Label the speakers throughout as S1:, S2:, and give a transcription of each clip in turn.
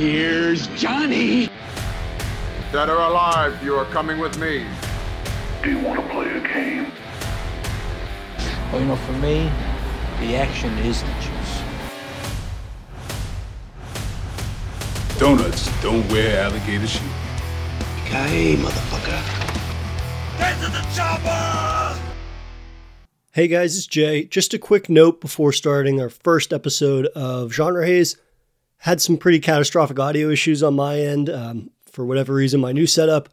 S1: Here's Johnny.
S2: Dead or alive, you are coming with me.
S3: Do you want to play a game?
S4: Well, you know, for me, the action is the juice.
S5: Donuts don't wear alligator shoes.
S3: Hey, motherfucker.
S6: Hey guys, it's Jay. Just a quick note before starting our first episode of Genre Haze. Had some pretty catastrophic audio issues on my end. Um, for whatever reason, my new setup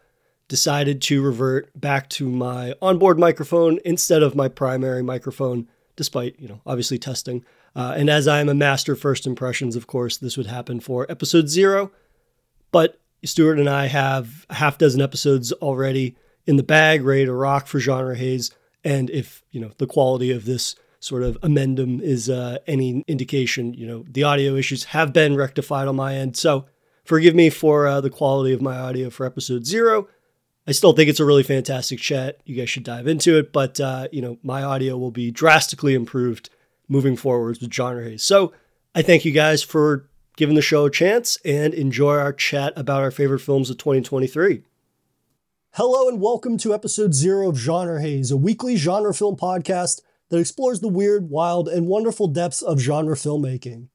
S6: decided to revert back to my onboard microphone instead of my primary microphone, despite, you know, obviously testing. Uh, and as I am a master first impressions, of course, this would happen for episode zero. But Stuart and I have a half dozen episodes already in the bag, ready to rock for Genre Haze. And if, you know, the quality of this sort of amendum is uh, any indication, you know, the audio issues have been rectified on my end. So forgive me for uh, the quality of my audio for episode zero. I still think it's a really fantastic chat. You guys should dive into it, but uh, you know, my audio will be drastically improved moving forwards with Genre Haze. So I thank you guys for giving the show a chance and enjoy our chat about our favorite films of 2023. Hello and welcome to episode zero of Genre Haze, a weekly genre film podcast that explores the weird, wild, and wonderful depths of genre filmmaking.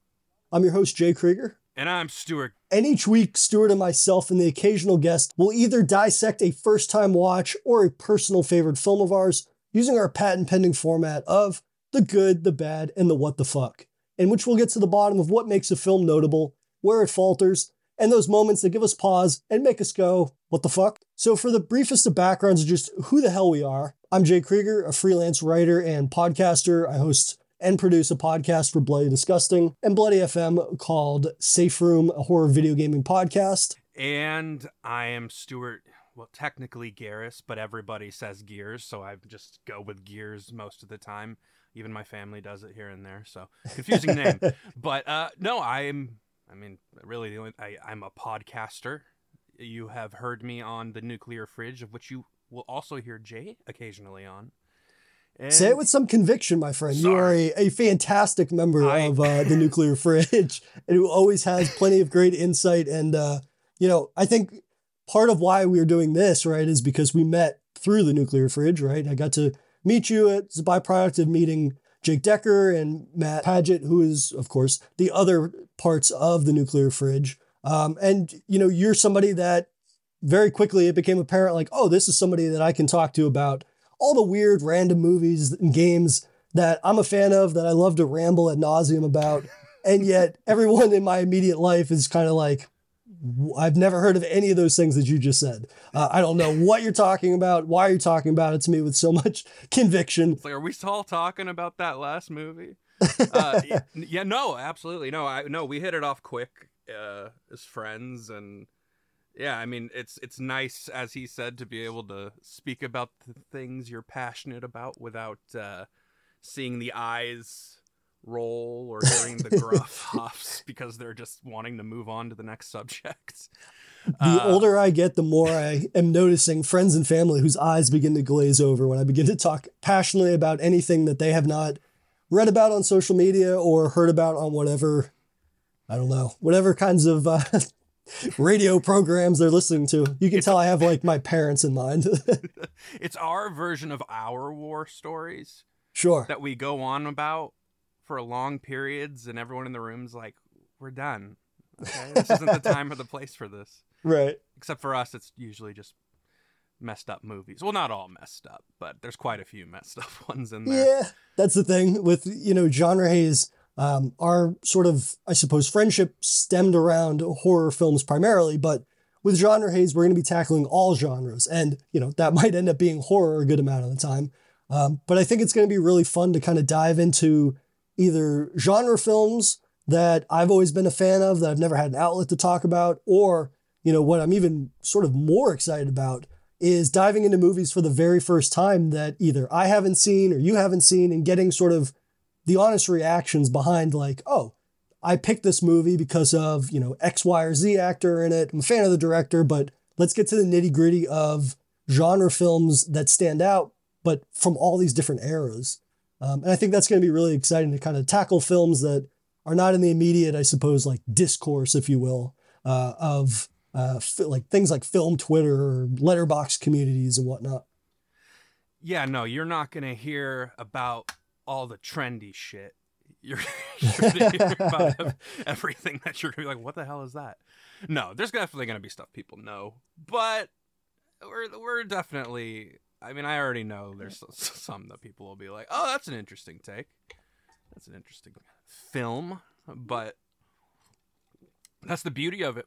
S6: I'm your host, Jay Krieger,
S7: And I'm Stuart.
S6: and each week, Stuart and myself and the occasional guest will either dissect a first time watch or a personal favorite film of ours using our patent pending format of the good, the bad, and the what the fuck, in which we'll get to the bottom of what makes a film notable, where it falters, and those moments that give us pause and make us go, what the fuck? So, for the briefest of backgrounds just who the hell we are, I'm Jay Krieger, a freelance writer and podcaster. I host and produce a podcast for Bloody Disgusting and Bloody FM called Safe Room, a horror video gaming podcast.
S7: And I am Stuart. Well, technically Garrus, but everybody says Gears, so I just go with Gears most of the time. Even my family does it here and there, so confusing name. But uh, no, I'm. I mean, really, the only, I, I'm a podcaster. You have heard me on the Nuclear Fridge, of which you will also hear Jay occasionally on. And
S6: Say it with some conviction, my friend. You are
S7: Sorry.
S6: a, a fantastic member
S7: I-
S6: of uh, the Nuclear Fridge and who always has plenty of great insight. And, uh, you know, I think part of why we're doing this, right, is because we met through the Nuclear Fridge, right? I got to meet you as a byproduct of meeting Jake Decker and Matt Paget, who is, of course, the other parts of the Nuclear Fridge. Um, and, you know, you're somebody that very quickly it became apparent like, oh, this is somebody that I can talk to about all the weird random movies and games that I'm a fan of that I love to ramble at nauseum about. And yet everyone in my immediate life is kind of like, I've never heard of any of those things that you just said. Uh, I don't know what you're talking about. Why are you talking about it to me with so much conviction?
S7: It's like, are we still talking about that last movie? uh, yeah, no, absolutely, no. I no, we hit it off quick uh, as friends, and yeah, I mean, it's it's nice, as he said, to be able to speak about the things you're passionate about without uh, seeing the eyes roll or hearing the gruff huffs because they're just wanting to move on to the next subject.
S6: The
S7: Uh,
S6: older I get, the more I am noticing friends and family whose eyes begin to glaze over when I begin to talk passionately about anything that they have not read about on social media or heard about on whatever, I don't know, whatever kinds of uh, radio programs they're listening to. You can tell I have like my parents in mind.
S7: it's our version of our war stories.
S6: sure.
S7: that we go on about for long periods and everyone in the room's like we're done okay this isn't the time or the place for this
S6: Right.
S7: except for us it's usually just messed up movies well not all messed up but there's quite a few messed up ones in there
S6: Yeah, that's the thing with you know genre haze. Um, our sort of I suppose friendship stemmed around horror films primarily, but with genre haze, we're going to be tackling all genres, and you know that might end up being horror a good amount of the time. Um, but I think it's going to be really fun to kind of dive into either genre films that I've always been a fan of that I've never had an outlet to talk about, or you know what I'm even sort of more excited about is diving into movies for the very first time that either I haven't seen or you haven't seen and getting sort of the honest reactions behind like, oh, I picked this movie because of, you know, X, Y, or Z actor in it. I'm a fan of the director, but let's get to the nitty gritty of genre films that stand out, but from all these different eras. Um, and I think that's going to be really exciting to kind of tackle films that are not in the immediate, I suppose, like discourse, if you will, uh, of uh, fi- like things like film Twitter or Letterboxd communities and whatnot.
S7: Yeah, no, you're not gonna hear about all the trendy shit. You're, you're gonna hear about everything that you're gonna be like, what the hell is that? No, there's definitely gonna be stuff people know, but we're we're definitely. I mean, I already know there's some that people will be like, oh, that's an interesting take. That's an interesting film, but that's the beauty of it.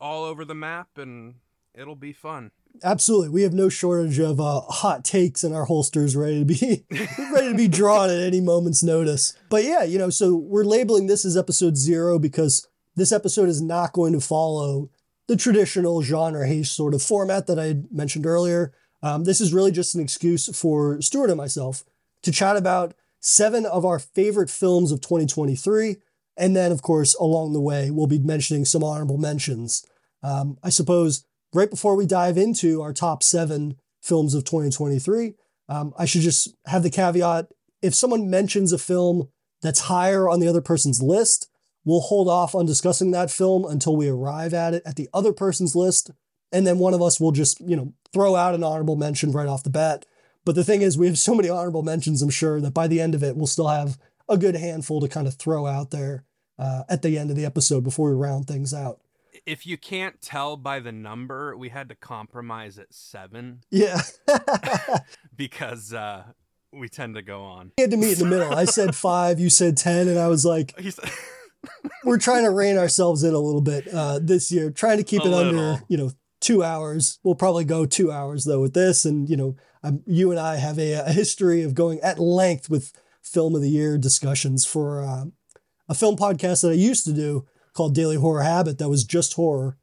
S7: All over the map, and it'll be fun.
S6: Absolutely, we have no shortage of uh, hot takes in our holsters, ready to be ready to be drawn at any moment's notice. But yeah, you know, so we're labeling this as episode zero because this episode is not going to follow the traditional genre haze sort of format that I mentioned earlier. Um, this is really just an excuse for Stuart and myself to chat about seven of our favorite films of 2023. And then, of course, along the way, we'll be mentioning some honorable mentions. Um, I suppose right before we dive into our top seven films of 2023, um, I should just have the caveat if someone mentions a film that's higher on the other person's list, we'll hold off on discussing that film until we arrive at it at the other person's list. And then one of us will just, you know, throw out an honorable mention right off the bat. But the thing is, we have so many honorable mentions, I'm sure, that by the end of it, we'll still have a good handful to kind of throw out there uh, at the end of the episode before we round things out.
S7: If you can't tell by the number, we had to compromise at seven
S6: Yeah.
S7: because uh, we tend to go on.
S6: we had to meet in the middle. I said five, you said 10, and I was like, we're trying to rein ourselves in a little bit uh, this year, trying to keep
S7: A
S6: it under, you know, two hours. We'll probably go two hours though with this. And, you know, um, you and I have a, a history of going at length with film of the year discussions for uh, a film podcast that I used to do called Daily Horror Habit that was just horror.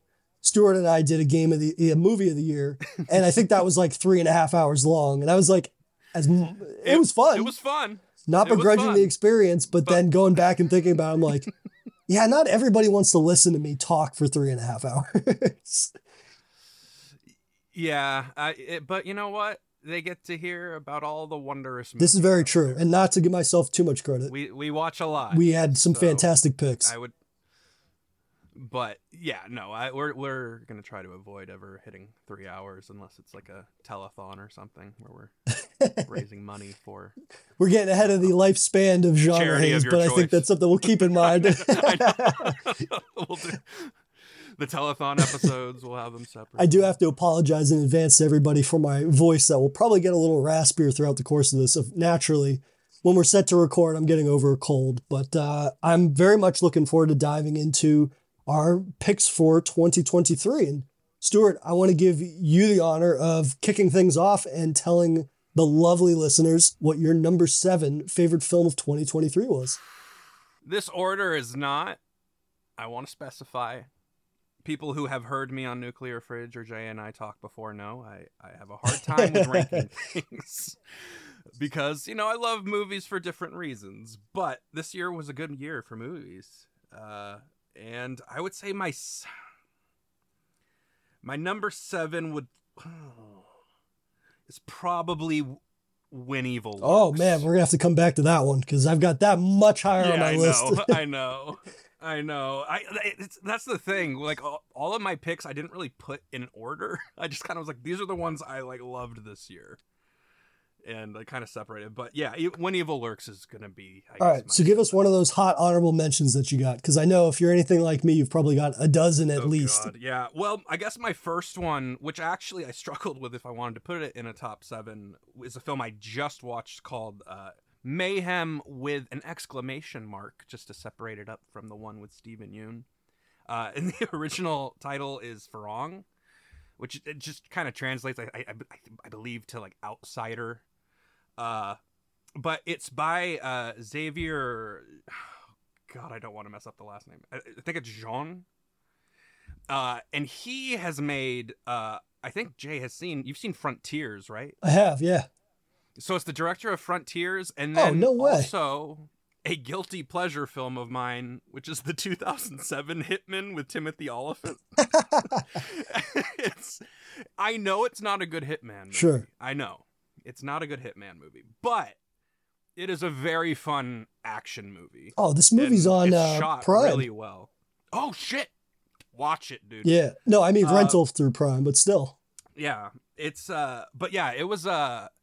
S6: Stuart and I did a game of the a movie of the year, and I think that was like three and a half hours long. And I was like, as m- it, was fun
S7: It was fun.
S6: not
S7: It
S6: begrudging
S7: fun.
S6: the experience, but, then going back and thinking about, it, I'm like, yeah, not everybody wants to listen to me talk for three and a half hours.
S7: Yeah, I, it, but you know what? They get to hear about all the wondrous.
S6: this is very true, and not to give myself too much credit.
S7: we we watch a lot.
S6: We had some
S7: so
S6: fantastic picks.
S7: I would, but yeah, no, I, we're we're gonna try to avoid ever hitting three hours unless it's like a telethon or something where we're raising money for.
S6: We're getting ahead of the lifespan of genre
S7: of
S6: haze, but I think that's something we'll keep in mind.
S7: I know. we'll do the telethon episodes. We'll have them separate.
S6: I do have to apologize in advance to everybody for my voice that will probably get a little raspier throughout the course of this. Of naturally, when we're set to record, I'm getting over a cold, but uh, I'm very much looking forward to diving into our picks for 2023. And Stuart, I want to give you the honor of kicking things off and telling the lovely listeners what your number seven favorite film of 2023 was.
S7: This order is not. I want to specify. People who have heard me on Nuclear Fridge or Jay and I talk before know I, I have a hard time with ranking things because you know I love movies for different reasons. But this year was a good year for movies, uh, and I would say my my number seven would is probably When Evil.
S6: Oh man, we're gonna have to come back to that one because I've got that much higher
S7: yeah,
S6: on my
S7: I
S6: list.
S7: know, I know, I know. I it's, that's the thing. Like all, all of my picks, I didn't really put in an order. I just kind of was like, these are the ones I like loved this year, and I kind of separated. But yeah, When Evil Lurks is gonna be. I
S6: All right, so give us one of those hot honorable mentions that you got, because I know if you're anything like me, you've probably got a dozen at
S7: Oh,
S6: least.
S7: God, Yeah. Well, I guess my first one, which actually I struggled with if I wanted to put it in a top seven, is a film I just watched called uh, Mayhem with an exclamation mark, just to separate it up from the one with Steven Yeun. Uh, and the original title is Farang, which it just kind of translates, I, I, I, I believe, to like outsider. Uh, but it's by uh, Xavier. God, I don't want to mess up the last name. I, I think it's Jean. Uh, and he has made. Uh, I think Jay has seen. You've seen Frontiers, right?
S6: I have, yeah.
S7: So it's the director of Frontiers, and
S6: Oh,
S7: then
S6: no way.
S7: also a guilty pleasure film of mine, which is the 2007 Hitman with Timothy Olyphant. it's, I know it's not a good Hitman. Movie.
S6: Sure.
S7: I know it's not a good Hitman movie, but it is a very fun action movie.
S6: Oh, this movie's
S7: And
S6: on
S7: it's
S6: uh,
S7: shot
S6: Prime.
S7: really well. Oh shit! watch it, dude.
S6: Yeah. No, I mean
S7: Uh,
S6: rental through Prime, but still.
S7: Yeah, it's uh but yeah, it was uh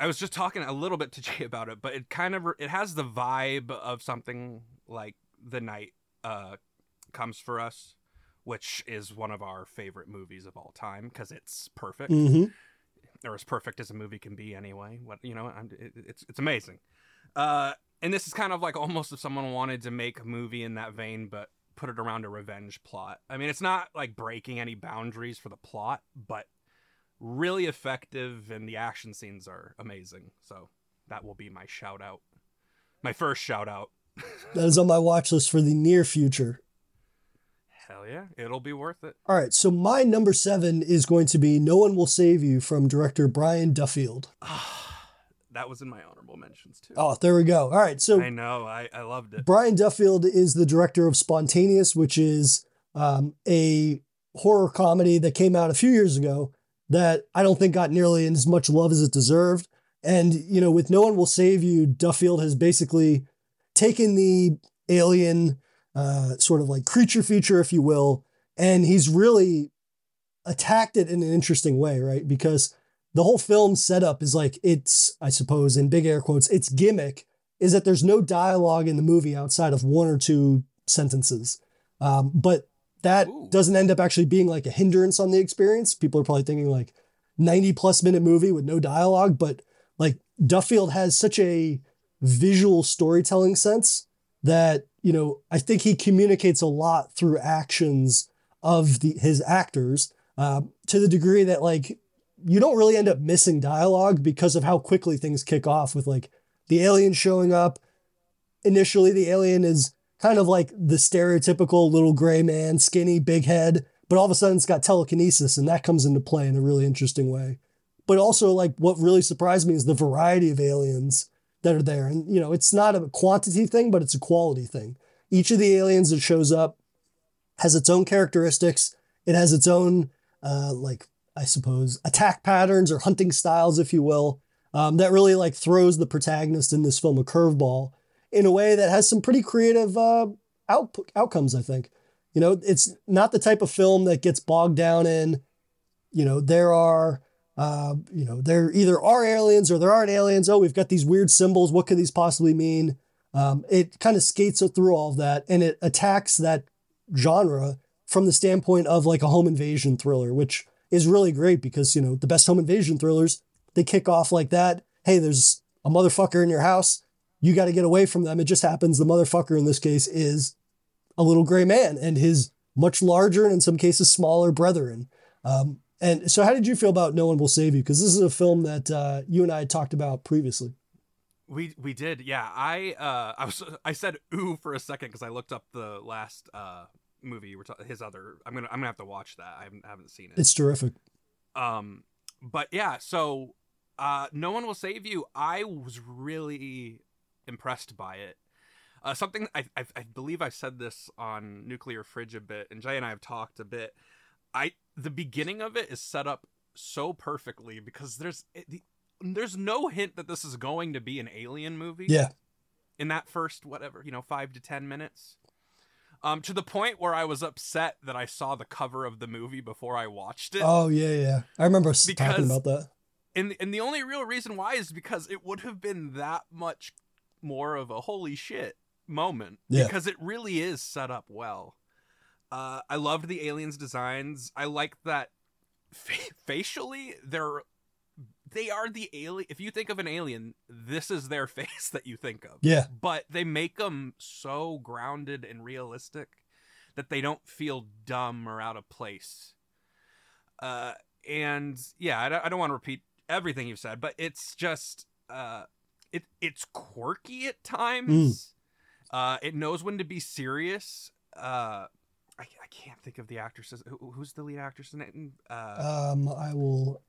S7: I was just talking a little bit to Jay about it, but it kind of it has the vibe of something like The Night uh Comes for Us, which is one of our favorite movies of all time because it's perfect.
S6: hmm
S7: Or as perfect as a movie can be anyway. What you know, it, it's it's amazing. Uh and this is kind of like almost if someone wanted to make a movie in that vein but put it around a revenge plot. I mean, it's not like breaking any boundaries for the plot, but really effective and the action scenes are amazing. So that will be my shout out. My first shout out.
S6: That is on my watch list for the near future.
S7: Hell yeah, it'll be worth it.
S6: All right, so my number seven is going to be No One Will Save You from director Brian Duffield.
S7: that was in my honorable mentions too.
S6: Oh, there we go. All right, so
S7: I know, I, I loved it.
S6: Brian Duffield is the director of Spontaneous, which is um, a horror comedy that came out a few years ago that I don't think got nearly as much love as it deserved. And, you know, with No One Will Save You, Duffield has basically taken the alien uh, sort of like creature feature, if you will, and he's really attacked it in an interesting way, right? Because the whole film setup is like it's, I suppose, in big air quotes, its gimmick is that there's no dialogue in the movie outside of one or two sentences. Um, but that
S7: Ooh.
S6: doesn't end up actually being like a hindrance on the experience. People are probably thinking like 90 plus minute movie with no dialogue, but like Duffield has such a visual storytelling sense that, you know, I think he communicates a lot through actions of the his actors uh, to the degree that like you don't really end up missing dialogue because of how quickly things kick off with like the alien showing up. Initially, the alien is kind of like the stereotypical little gray man, skinny, big head, but all of a sudden it's got telekinesis and that comes into play in a really interesting way. But also, like, what really surprised me is the variety of aliens that are there. And, you know, it's not a quantity thing, but it's a quality thing. Each of the aliens that shows up has its own characteristics, it has its own, uh, like, I suppose, attack patterns or hunting styles, if you will, um, that really like throws the protagonist in this film a curveball in a way that has some pretty creative uh, output, outcomes, I think. You know, it's not the type of film that gets bogged down in, you know, there are, uh, you know, there either are aliens or there aren't aliens. Oh, we've got these weird symbols. What could these possibly mean? Um, it kind of skates through all of that and it attacks that genre from the standpoint of like a home invasion thriller, which is really great because, you know, the best home invasion thrillers, they kick off like that. Hey, there's a motherfucker in your house. You got to get away from them. It just happens the motherfucker in this case is a little gray man and his much larger and in some cases smaller brethren. Um, and so, how did you feel about No One Will Save You? Because this is a film that uh, you and I had talked about previously.
S7: We we did, yeah. I uh I was I said ooh for a second because I looked up the last uh movie were ta- his other. I'm gonna I'm gonna have to watch that. I haven't, I haven't seen it.
S6: It's terrific.
S7: Um, but yeah, so uh, no one will save you. I was really impressed by it. Uh, something I, I I believe I said this on Nuclear Fridge a bit, and Jay and I have talked a bit. I the beginning of it is set up so perfectly because there's the, there's no hint that this is going to be an alien movie
S6: Yeah.
S7: in that first whatever you know five to ten minutes um to the point where i was upset that i saw the cover of the movie before i watched it
S6: Oh, yeah, yeah. I remember us talking about that.
S7: and and the only real reason why is because it would have been that much more of a holy shit moment
S6: Yeah.
S7: because it really is set up well uh i loved the aliens designs i like that fa- facially they're they are the alien if you think of an alien this is their face that you think of
S6: Yeah.
S7: but they make them so grounded and realistic that they don't feel dumb or out of place. Uh, and yeah, I don't, I don't want to repeat everything you've said, but it's just uh, it it's quirky at times. Uh, it knows when to be serious. Uh, I, I can't think of the actress. Who, who's the lead actress in it? Uh,
S6: Um, I will.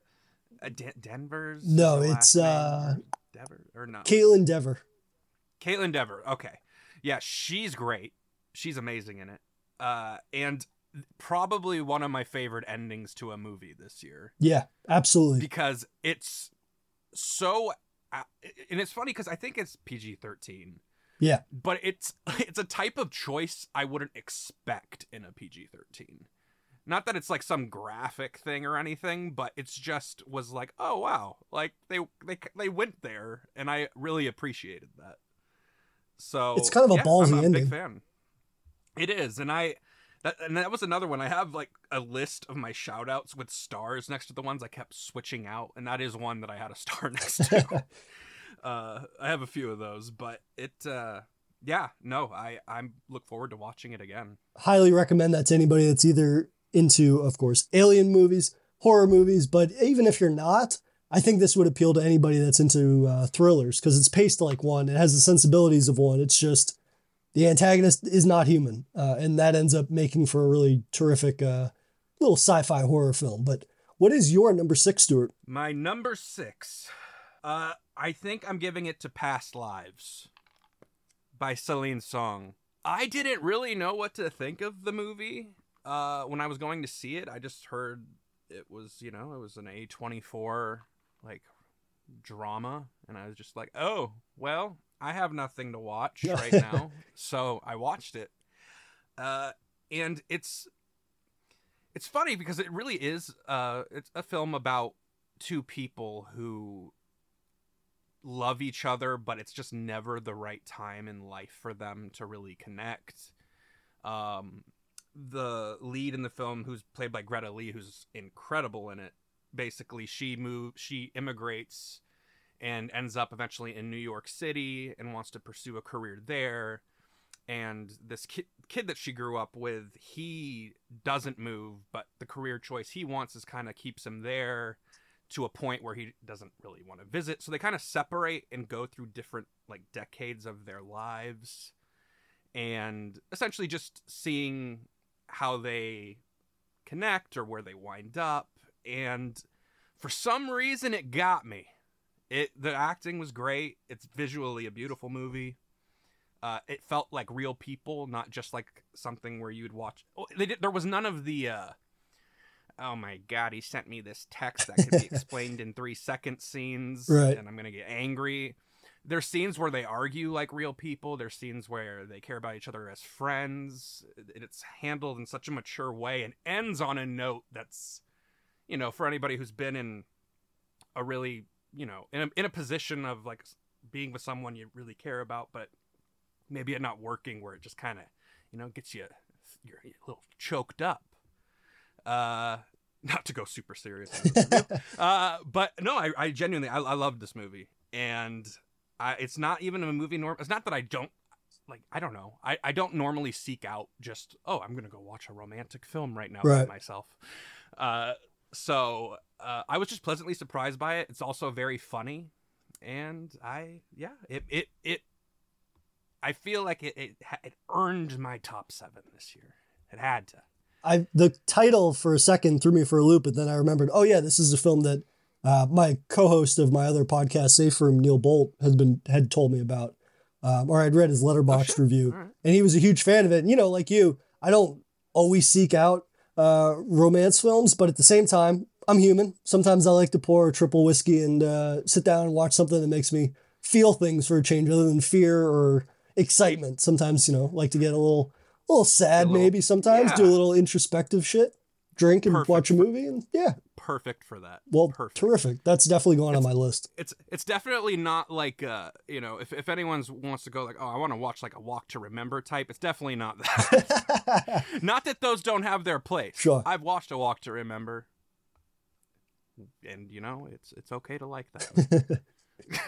S7: uh, Den- Denver's.
S6: No, it's, uh,
S7: Dever or not.
S6: Kaitlyn Dever.
S7: Kaitlyn Dever. Okay. Yeah, she's great. She's amazing in it. Uh, and probably one of my favorite endings to a movie this year
S6: Yeah, absolutely.
S7: because it's so. And it's funny because I think it's PG 13.
S6: Yeah.
S7: But it's it's a type of choice I wouldn't expect in a PG-13. Not that it's like some graphic thing or anything, but it's just was like, "Oh wow." Like they they they went there and I really appreciated that. So
S6: It's kind of a
S7: yeah,
S6: ballsy
S7: I'm a
S6: ending.
S7: big fan. It is, and I that and that was another one. I have like a list of my shout outs with stars next to the ones I kept switching out, and that is one that I had a star next to. uh I have a few of those, but it uh yeah, no, I I'm look forward to watching it again.
S6: Highly recommend that to anybody that's either into, of course, alien movies, horror movies, but even if you're not, I think this would appeal to anybody that's into uh, thrillers because it's paced like one. It has the sensibilities of one. It's just the antagonist is not human, uh, and that ends up making for a really terrific uh, little sci-fi horror film. But what is your number six, Stuart?
S7: My number 6. Uh I think I'm giving it to Past Lives by Celine Song. I didn't really know what to think of the movie uh, when I was going to see it. I just heard it was, you know, it was an A24 like drama, and I was just like, oh, well, I have nothing to watch right now, so I watched it. Uh, and it's it's funny because it really is uh, it's a film about two people who love each other, but it's just never the right time in life for them to really connect. Um, the lead in the film, who's played by Greta Lee, who's incredible in it, basically she moves, she immigrates and ends up eventually in New York City and wants to pursue a career there. And this kid, kid that she grew up with, he doesn't move, but the career choice he wants is kind of keeps him there to a point where he doesn't really want to visit. So they kind of separate and go through different like decades of their lives and essentially just seeing how they connect or where they wind up and for some reason it got me. It the acting was great. It's visually a beautiful movie. Uh, it felt like real people, not just like something where you'd watch. Oh, they did, there was none of the uh, oh my god, he sent me this text that could be explained in three second scenes,
S6: Right.
S7: and I'm gonna get angry. There's scenes where they argue like real people. There's scenes where they care about each other as friends. It's handled in such a mature way and ends on a note that's, you know, for anybody who's been in a really, you know, in a, in a position of like being with someone you really care about, but maybe it not working where it just kind of, you know, gets you, you're a little choked up uh not to go super serious on this review. uh but no i, I genuinely I, I loved this movie. And I, it's not even a movie norm it's not that i don't like i don't know. I, I don't normally seek out just oh i'm gonna go watch a romantic film right now
S6: Right.
S7: by myself. Uh so uh, i was just pleasantly surprised by it. It's also very funny. And i yeah it it, it i feel like it, it it earned my top seven this year. It had to
S6: I the title for a second threw me for a loop, but then I remembered, oh yeah, this is a film that uh, my co-host of my other podcast, Safe Room, Neil Bolt, has been had told me about, um, or I'd read his letterboxd review,
S7: All right.
S6: and he was a huge fan of it. And you know, like you, I don't always seek out uh, romance films, but at the same time, I'm human. Sometimes I like to pour a triple whiskey and uh, sit down and watch something that makes me feel things for a change, other than fear or excitement. Sometimes, you know, like to get a little, a little sad,
S7: A little-
S6: maybe. Sometimes do a little introspective shit, drink and
S7: Perfect
S6: watch a movie, and yeah,
S7: perfect for that.
S6: well,
S7: perfect.
S6: terrific. That's definitely going on my list.
S7: It's it's definitely not like uh you know if if anyone wants to go like oh I want to watch like a Walk to Remember type it's definitely not that. not that those don't have their place.
S6: Sure.
S7: I've watched a Walk to Remember, and you know it's it's okay to like that.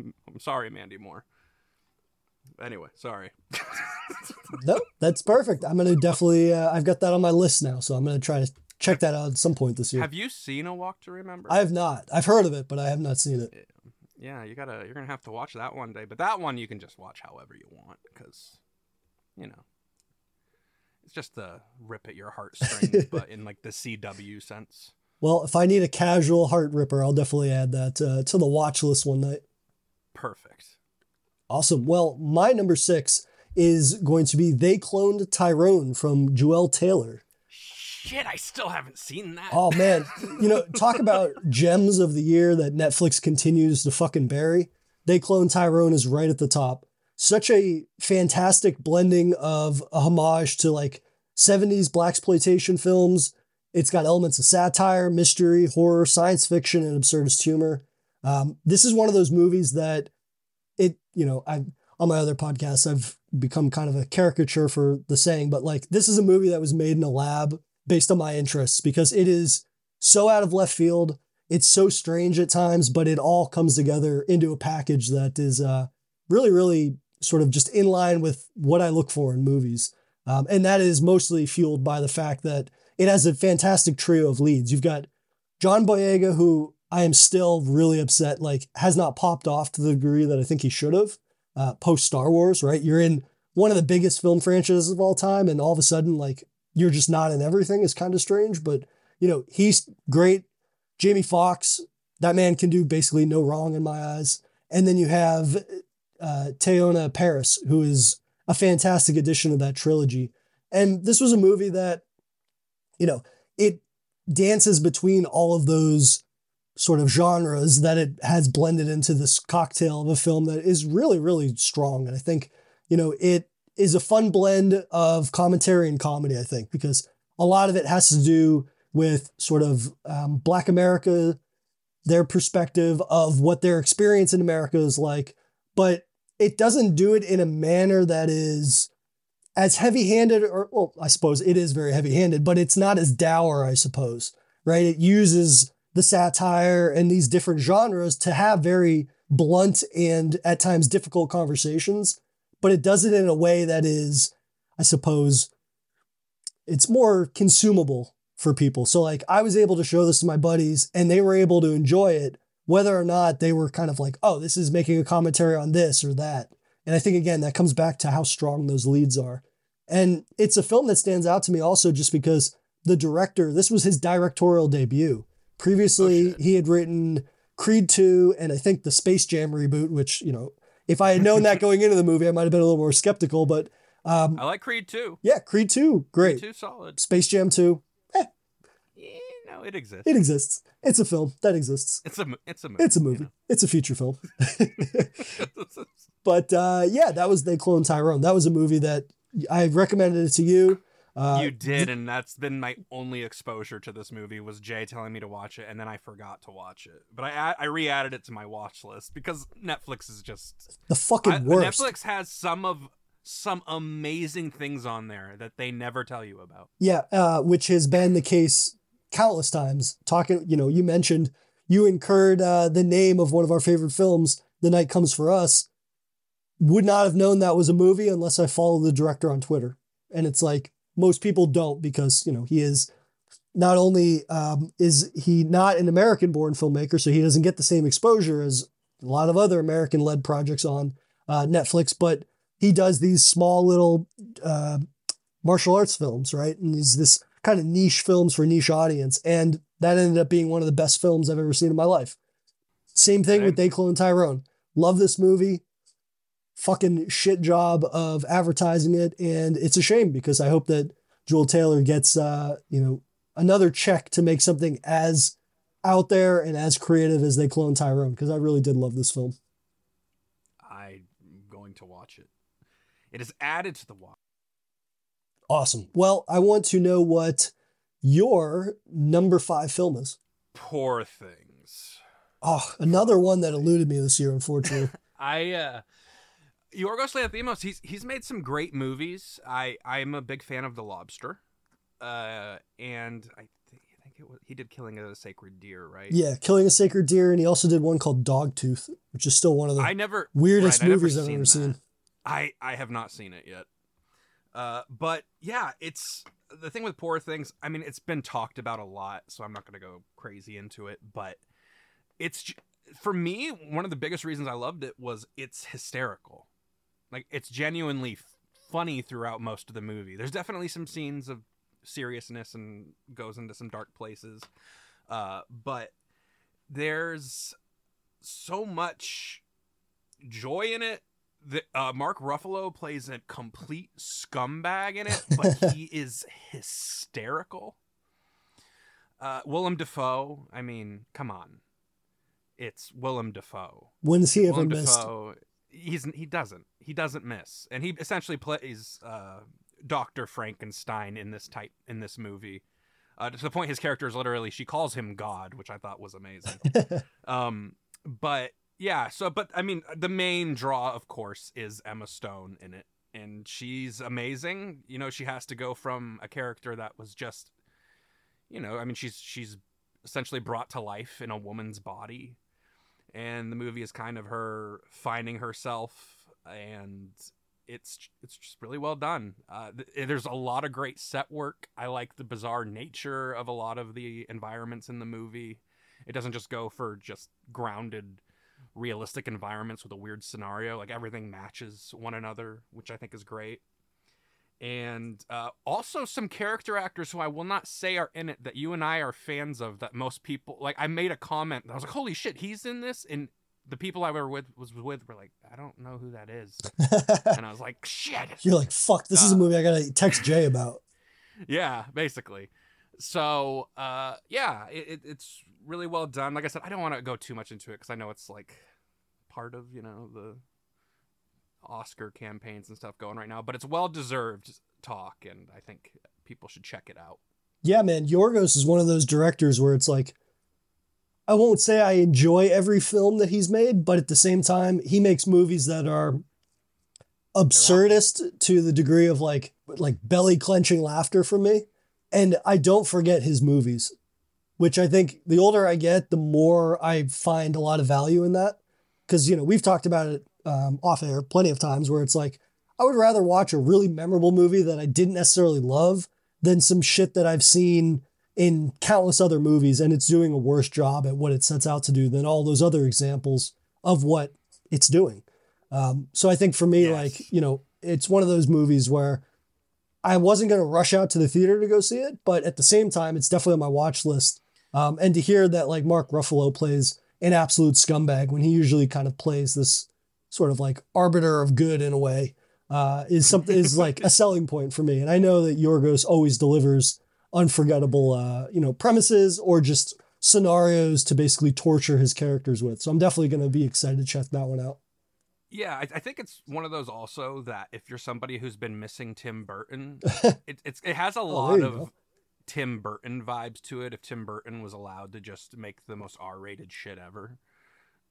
S7: I'm sorry, Mandy Moore. Anyway, sorry.
S6: no, that's perfect. I'm gonna definitely. Uh, I've got that on my list now, so I'm gonna try to check that out at some point this year.
S7: Have you seen a Walk to Remember?
S6: I have not. I've heard of it, but I have not seen it.
S7: yeah, you gotta you're gonna have to watch that one day. But that one you can just watch however you want because, you know, it's just the rip at your heartstrings, but in like the CW sense.
S6: Well, if I need a casual heart ripper, I'll definitely add that uh, to the watch list one night.
S7: Perfect.
S6: Awesome. Well, my number six is going to be They Cloned Tyrone from Juel Taylor.
S7: Shit, I still haven't seen that.
S6: Oh man, you know, talk about gems of the year that Netflix continues to fucking bury. They Cloned Tyrone is right at the top. such a fantastic blending of a homage to like 70s blaxploitation films. It's got elements of satire, mystery, horror, science fiction, and absurdist humor. Um, this is one of those movies that you know, I've on my other podcasts, I've become kind of a caricature for the saying, but like this is a movie that was made in a lab based on my interests because it is so out of left field. It's so strange at times, but it all comes together into a package that is uh, really, really sort of just in line with what I look for in movies. Um, and that is mostly fueled by the fact that it has a fantastic trio of leads. You've got John Boyega, who I am still really upset, like has not popped off to the degree that I think he should have uh, post Star Wars, right? You're in one of the biggest film franchises of all time, and all of a sudden, like you're just not in everything is kind of strange. But you know, he's great. Jamie Foxx, that man can do basically no wrong in my eyes. And then you have uh, Teyonah Parris, who is a fantastic addition to that trilogy. And this was a movie that, you know, it dances between all of those sort of genres that it has blended into this cocktail of a film that is really, really strong. And I think, you know, it is a fun blend of commentary and comedy, I think, because a lot of it has to do with sort of um, Black America, their perspective of what their experience in America is like, but it doesn't do it in a manner that is as heavy handed, or, well, I suppose it is very heavy handed, but it's not as dour, I suppose, right? It uses the satire and these different genres to have very blunt and at times difficult conversations but it does it in a way that is, I suppose, it's more consumable for people. So like I was able to show this to my buddies and they were able to enjoy it, whether or not they were kind of like, oh, this is making a commentary on this or that. And I think again, that comes back to how strong those leads are. And it's a film that stands out to me also just because the director, this was his directorial debut. Previously, oh, he had written Creed 2 and I think the Space Jam reboot, which, you know, if I had known that going into the movie, I might have been a little more skeptical. But um,
S7: I like Creed 2.
S6: Yeah, Creed 2, great.
S7: Creed 2, solid.
S6: Space Jam 2, eh.
S7: Yeah, no, it exists.
S6: It exists. It's a film that exists.
S7: It's a it's a movie.
S6: It's a movie. You know? It's a feature film. but uh, yeah, that was They Clone Tyrone. That was a movie that I recommended it to you.
S7: Uh, you did, and that's been my only exposure to this movie was Jay telling me to watch it, and then I forgot to watch it. But I I re-added it to my watch list because Netflix is just
S6: the fucking I, worst.
S7: Netflix has some of some amazing things on there that they never tell you about.
S6: Yeah, uh, which has been the case countless times. Talking, you know, you mentioned you incurred uh, the name of one of our favorite films, The Night Comes for Us. Would not have known that was a movie unless I followed the director on Twitter. And it's like, most people don't because you know he is not only um, is he not an American born filmmaker, so he doesn't get the same exposure as a lot of other American led projects on uh, Netflix, but he does these small little uh, martial arts films, right? And he's this kind of niche films for niche audience. And that ended up being one of the best films I've ever seen in my life. Same thing with They Clone Tyrone. Love this movie fucking shit job of advertising it. And it's a shame because I hope that Juel Taylor gets, uh, you know, another check to make something as out there and as creative as they clone Tyrone because I really did love this film.
S7: I'm going to watch it. It is added to the watch.
S6: Awesome. Well, I want to know what your number five film is.
S7: Poor Things.
S6: Oh, another one that eluded me this year, unfortunately.
S7: I uh Yorgos Lanthimos, he's he's made some great movies. I I'm a big fan of The Lobster, uh, and I think, I think it was, he did Killing a Sacred Deer, right?
S6: Yeah, Killing a Sacred Deer, and he also did one called Dogtooth, which is still one of the
S7: I never
S6: weirdest
S7: right,
S6: movies
S7: I've
S6: ever seen.
S7: I I have not seen it yet. Uh, but yeah, it's the thing with Poor Things. I mean, it's been talked about a lot, so I'm not going to go crazy into it. But it's for me one of the biggest reasons I loved it was it's hysterical like it's genuinely f- funny throughout most of the movie. There's definitely some scenes of seriousness and goes into some dark places. Uh, but there's so much joy in it that uh, Mark Ruffalo plays a complete scumbag in it, but he is hysterical. Uh, Willem Dafoe, I mean, come on. It's Willem Dafoe.
S6: When's he ever Willem missed?
S7: He's he doesn't he doesn't miss, and he essentially plays uh, Doctor Frankenstein in this type in this movie. Uh, to the point, his character is literally she calls him God, which I thought was amazing. um, but yeah, so but I mean, the main draw, of course, is Emma Stone in it, and she's amazing. You know, she has to go from a character that was just, you know, I mean, she's she's essentially brought to life in a woman's body, and the movie is kind of her finding herself, and it's it's just really well done. Uh, th- there's a lot of great set work. I like the bizarre nature of a lot of the environments in the movie. It doesn't just go for just grounded realistic environments with a weird scenario. Like everything matches one another, which I think is great. And uh, also some character actors who I will not say are in it that you and I are fans of. That most people like. I made a comment. I was like, "Holy shit, he's in this!" And the people I were with was with were like, "I don't know who that is," and I was like, "Shit."
S6: You're like, fuck, this is a
S7: Uh,
S6: movie I gotta text Jay about.
S7: yeah, basically. So, uh, yeah, it, it, it's really well done. Like I said, I don't want to go too much into it because I know it's like part of you know the Oscar campaigns and stuff going right now, but it's well deserved talk, and I think people should check it out.
S6: Yeah, man, Yorgos is one of those directors where it's like, I won't say I enjoy every film that he's made, but at the same time, he makes movies that are absurdist to the degree of like like belly clenching laughter for me. And I don't forget his movies, which I think the older I get, the more I find a lot of value in that. Because, you know, we've talked about it um, off air plenty of times where it's like, I would rather watch a really memorable movie that I didn't necessarily love than some shit that I've seen in countless other movies and it's doing a worse job at what it sets out to do than all those other examples of what it's doing. Um, so I think for me,
S7: Yes.
S6: like, you know, it's one of those movies where I wasn't going to rush out to the theater to go see it, but at the same time, it's definitely on my watch list. Um, and to hear that like Mark Ruffalo plays an absolute scumbag when he usually kind of plays this sort of like arbiter of good in a way uh, is something is like a selling point for me. And I know that Yorgos always delivers unforgettable, uh, you know, premises or just scenarios to basically torture his characters with. So I'm definitely going to be excited to check that one out.
S7: Yeah, I, I think it's one of those also that if you're somebody who's been missing Tim Burton, it, it's it has a lot
S6: Oh, there
S7: of
S6: go.
S7: Tim Burton vibes to it. If Tim Burton was allowed to just make the most R-rated shit ever,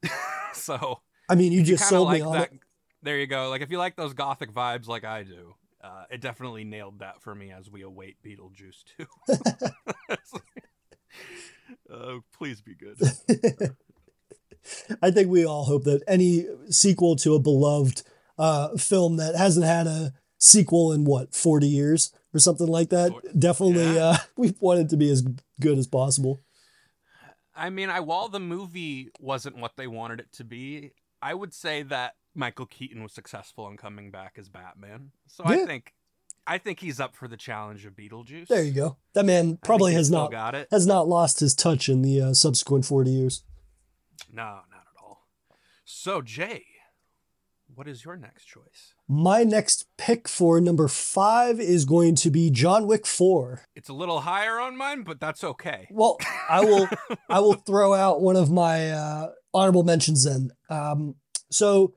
S7: so
S6: I mean, you
S7: if
S6: just
S7: kinda
S6: sold
S7: like
S6: me on
S7: that.
S6: it.
S7: There you go. Like if you like those gothic vibes like I do, uh, it definitely nailed that for me as we await Beetlejuice 2. uh, please be good.
S6: I think we all hope that any sequel to a beloved uh, film that hasn't had a sequel in what 40 years or something like that definitely
S7: yeah.
S6: uh, we want it to be as good as possible.
S7: I mean, I while the movie wasn't what they wanted it to be, I would say that Michael Keaton was successful in coming back as Batman. So I think I think he's up for the challenge of Beetlejuice.
S6: There you go. That man probably has not
S7: got it.
S6: has not lost his touch in the uh, subsequent 40 years.
S7: No, not at all. So Jay, what is your next choice?
S6: My next pick for number 5 is going to be John Wick 4.
S7: It's a little higher on mine, but that's okay.
S6: Well, I will I will throw out one of my uh, honorable mentions then. Um, so,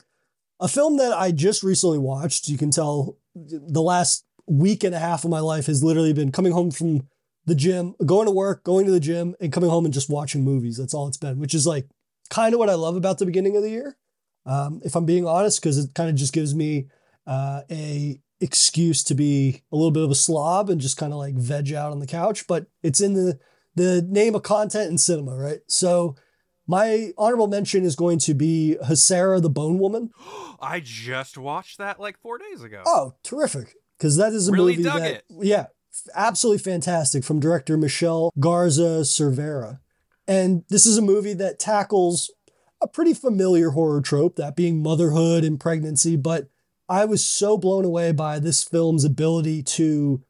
S6: a film that I just recently watched. You can tell the last week and a half of my life has literally been coming home from the gym, going to work, going to the gym, and coming home and just watching movies. That's all it's been, which is like kind of what I love about the beginning of the year. Um, if I'm being honest, because it kind of just gives me uh, a excuse to be a little bit of a slob and just kind of like veg out on the couch. But it's in the the name of content in cinema, right? So my honorable mention is going to be Huesera the Bone Woman.
S7: I just watched that like four days ago.
S6: Oh, terrific. Because that is a
S7: Really
S6: movie that,
S7: it.
S6: yeah, absolutely fantastic from director Michelle Garza Cervera. And this is a movie that tackles a pretty familiar horror trope, that being motherhood and pregnancy. But I was so blown away by this film's ability to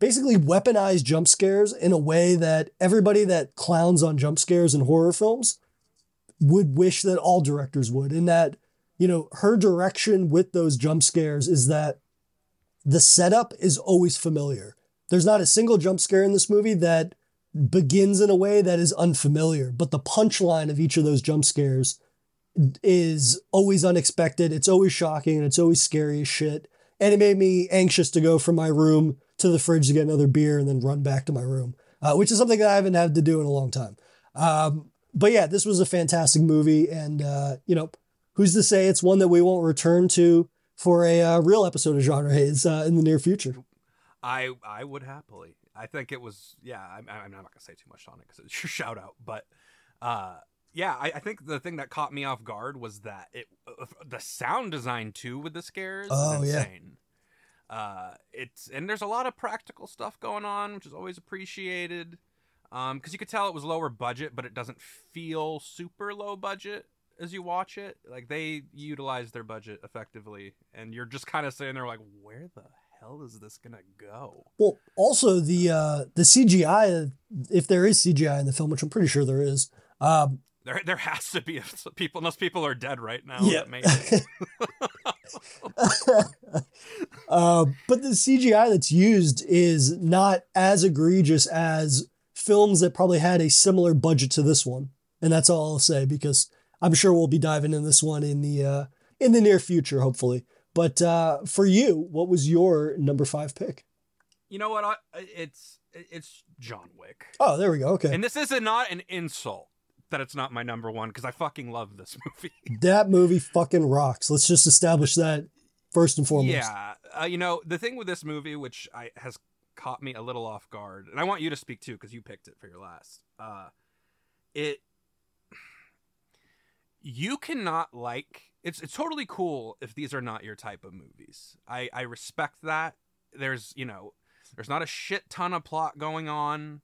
S6: basically weaponize jump scares in a way that everybody that clowns on jump scares in horror films would wish that all directors would. In that, you know, her direction with those jump scares is that the setup is always familiar. There's not a single jump scare in this movie that begins in a way that is unfamiliar, but the punchline of each of those jump scares is always unexpected. It's always shocking and it's always scary as shit. And it made me anxious to go from my room to the fridge to get another beer and then run back to my room, uh, which is something that I haven't had to do in a long time. Um, but yeah, this was a fantastic movie. And, uh, you know, who's to say it's one that we won't return to for a uh, real episode of Genre Haze uh, in the near future?
S7: I I would happily. I think it was yeah. I'm, I'm not gonna say too much on it because it's your shout out, but uh, yeah, I, I, think the thing that caught me off guard was that it uh, the sound design too with the scares oh, insane. Yeah. Uh, it's and there's a lot of practical stuff going on, which is always appreciated. Um, because you could tell it was lower budget, but it doesn't feel super low budget as you watch it. Like they utilize their budget effectively, and you're just kind of sitting there like, where the hell is this gonna go?
S6: Well, also the uh the CGI, if there is CGI in the film, which I'm pretty sure there is, um,
S7: there, there has to be people. Unless people are dead right now.
S6: Yeah. uh, but the CGI that's used is not as egregious as films that probably had a similar budget to this one, and that's all I'll say because I'm sure we'll be diving in this one in the uh, in the near future, hopefully. But uh, for you, what was your number five pick?
S7: You know what? I, it's it's John Wick.
S6: Oh, there we go. Okay.
S7: And this is not an insult that it's not my number one because I fucking love this movie.
S6: that movie fucking rocks. Let's just establish that first and foremost.
S7: Yeah, uh, you know the thing with this movie, which I has caught me a little off guard, and I want you to speak too because you picked it for your last. Uh, it you cannot like it's it's totally cool if these are not your type of movies. I I respect that. There's you know there's not a shit ton of plot going on,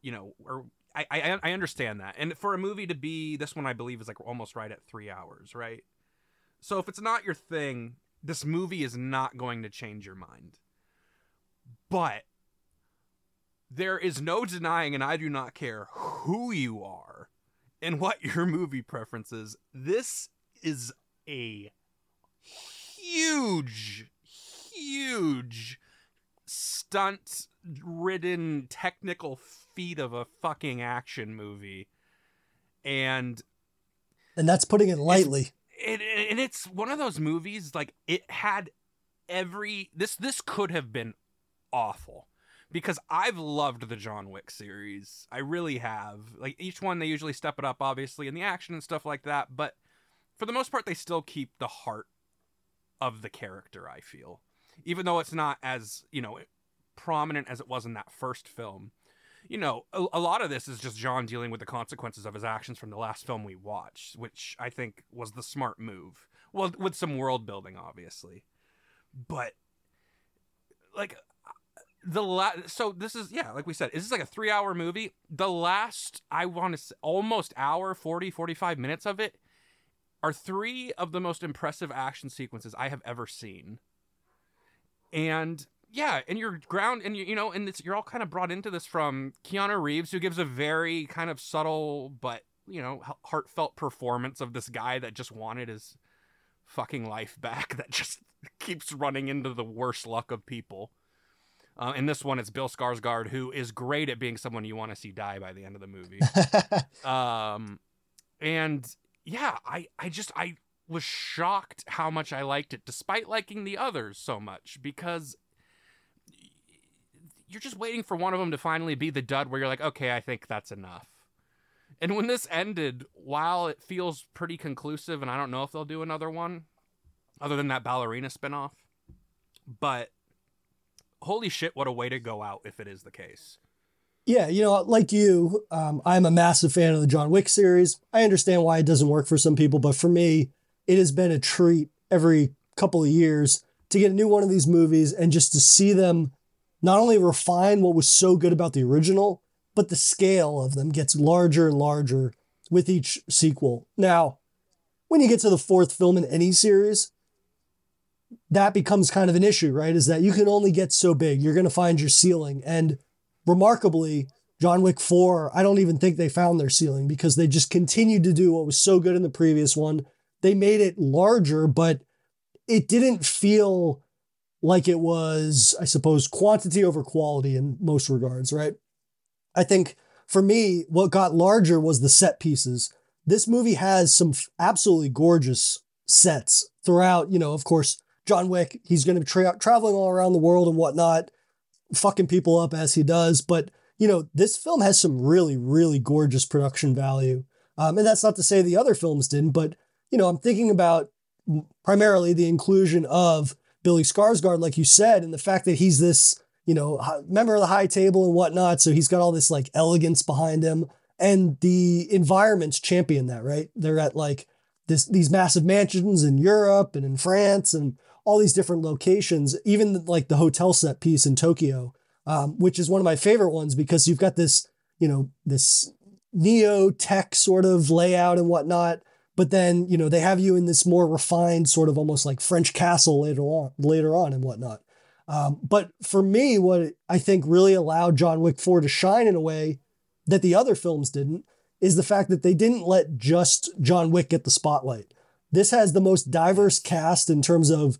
S7: you know, or I, I I understand that. And for a movie to be this one, I believe is like almost right at three hours, right? So if it's not your thing, this movie is not going to change your mind. But there is no denying, and I do not care who you are and what your movie preference is. This is a huge, huge stunt ridden technical feat of a fucking action movie. And
S6: and that's putting it lightly.
S7: It, it, and it's one of those movies like it had every this this could have been awful because I've loved the John Wick series. I really have. Like each one they usually step it up obviously in the action and stuff like that, but for the most part they still keep the heart of the character, I feel. Even though it's not as, you know, prominent as it was in that first film. You know, a, a, lot of this is just John dealing with the consequences of his actions from the last film we watched, which I think was the smart move. Well, with some world building, obviously. But, like, the last, so this is, yeah, like we said, is this like a three hour movie? The last, I want to almost hour, 40, 45 minutes of it are three of the most impressive action sequences I have ever seen. And yeah, and you're ground, and you, you know, and it's, you're all kind of brought into this from Keanu Reeves, who gives a very kind of subtle but you know heartfelt performance of this guy that just wanted his fucking life back, that just keeps running into the worst luck of people. Uh, and this one, it's Bill Skarsgård, who is great at being someone you want to see die by the end of the movie. um, and yeah, I, I just, I was shocked how much I liked it, despite liking the others so much, because you're just waiting for one of them to finally be the dud where you're like, okay, I think that's enough. And when this ended, while it feels pretty conclusive, and I don't know if they'll do another one, other than that ballerina spinoff, but holy shit, what a way to go out if it is the case.
S6: Yeah, you know, like you, um, I'm a massive fan of the John Wick series. I understand why it doesn't work for some people, but for me, it has been a treat every couple of years to get a new one of these movies and just to see them not only refine what was so good about the original, but the scale of them gets larger and larger with each sequel. Now, when you get to the fourth film in any series, that becomes kind of an issue, right? Is that you can only get so big. You're going to find your ceiling. And remarkably, John Wick 4, I don't even think they found their ceiling because they just continued to do what was so good in the previous one. They made it larger, but it didn't feel like it was, I suppose, quantity over quality in most regards, right? I think for me, what got larger was the set pieces. this movie has some absolutely gorgeous sets throughout. You know, of course, John Wick, he's going to be tra- traveling all around the world and whatnot, fucking people up as he does. But, you know, this film has some really, really gorgeous production value. Um, and that's not to say the other films didn't, but, you know, I'm thinking about primarily the inclusion of Billy Skarsgård, like you said, and the fact that he's this, you know, member of the high table and whatnot. So he's got all this like elegance behind him. And the environments champion that, right? They're at like this these massive mansions in Europe and in France and all these different locations, even like the hotel set piece in Tokyo, um, which is one of my favorite ones because you've got this, you know, this neo tech sort of layout and whatnot. But then, you know, they have you in this more refined sort of almost like French castle later on, later on and whatnot. Um, but for me, what I think really allowed John Wick 4 to shine in a way that the other films didn't is the fact that they didn't let just John Wick get the spotlight. This has the most diverse cast in terms of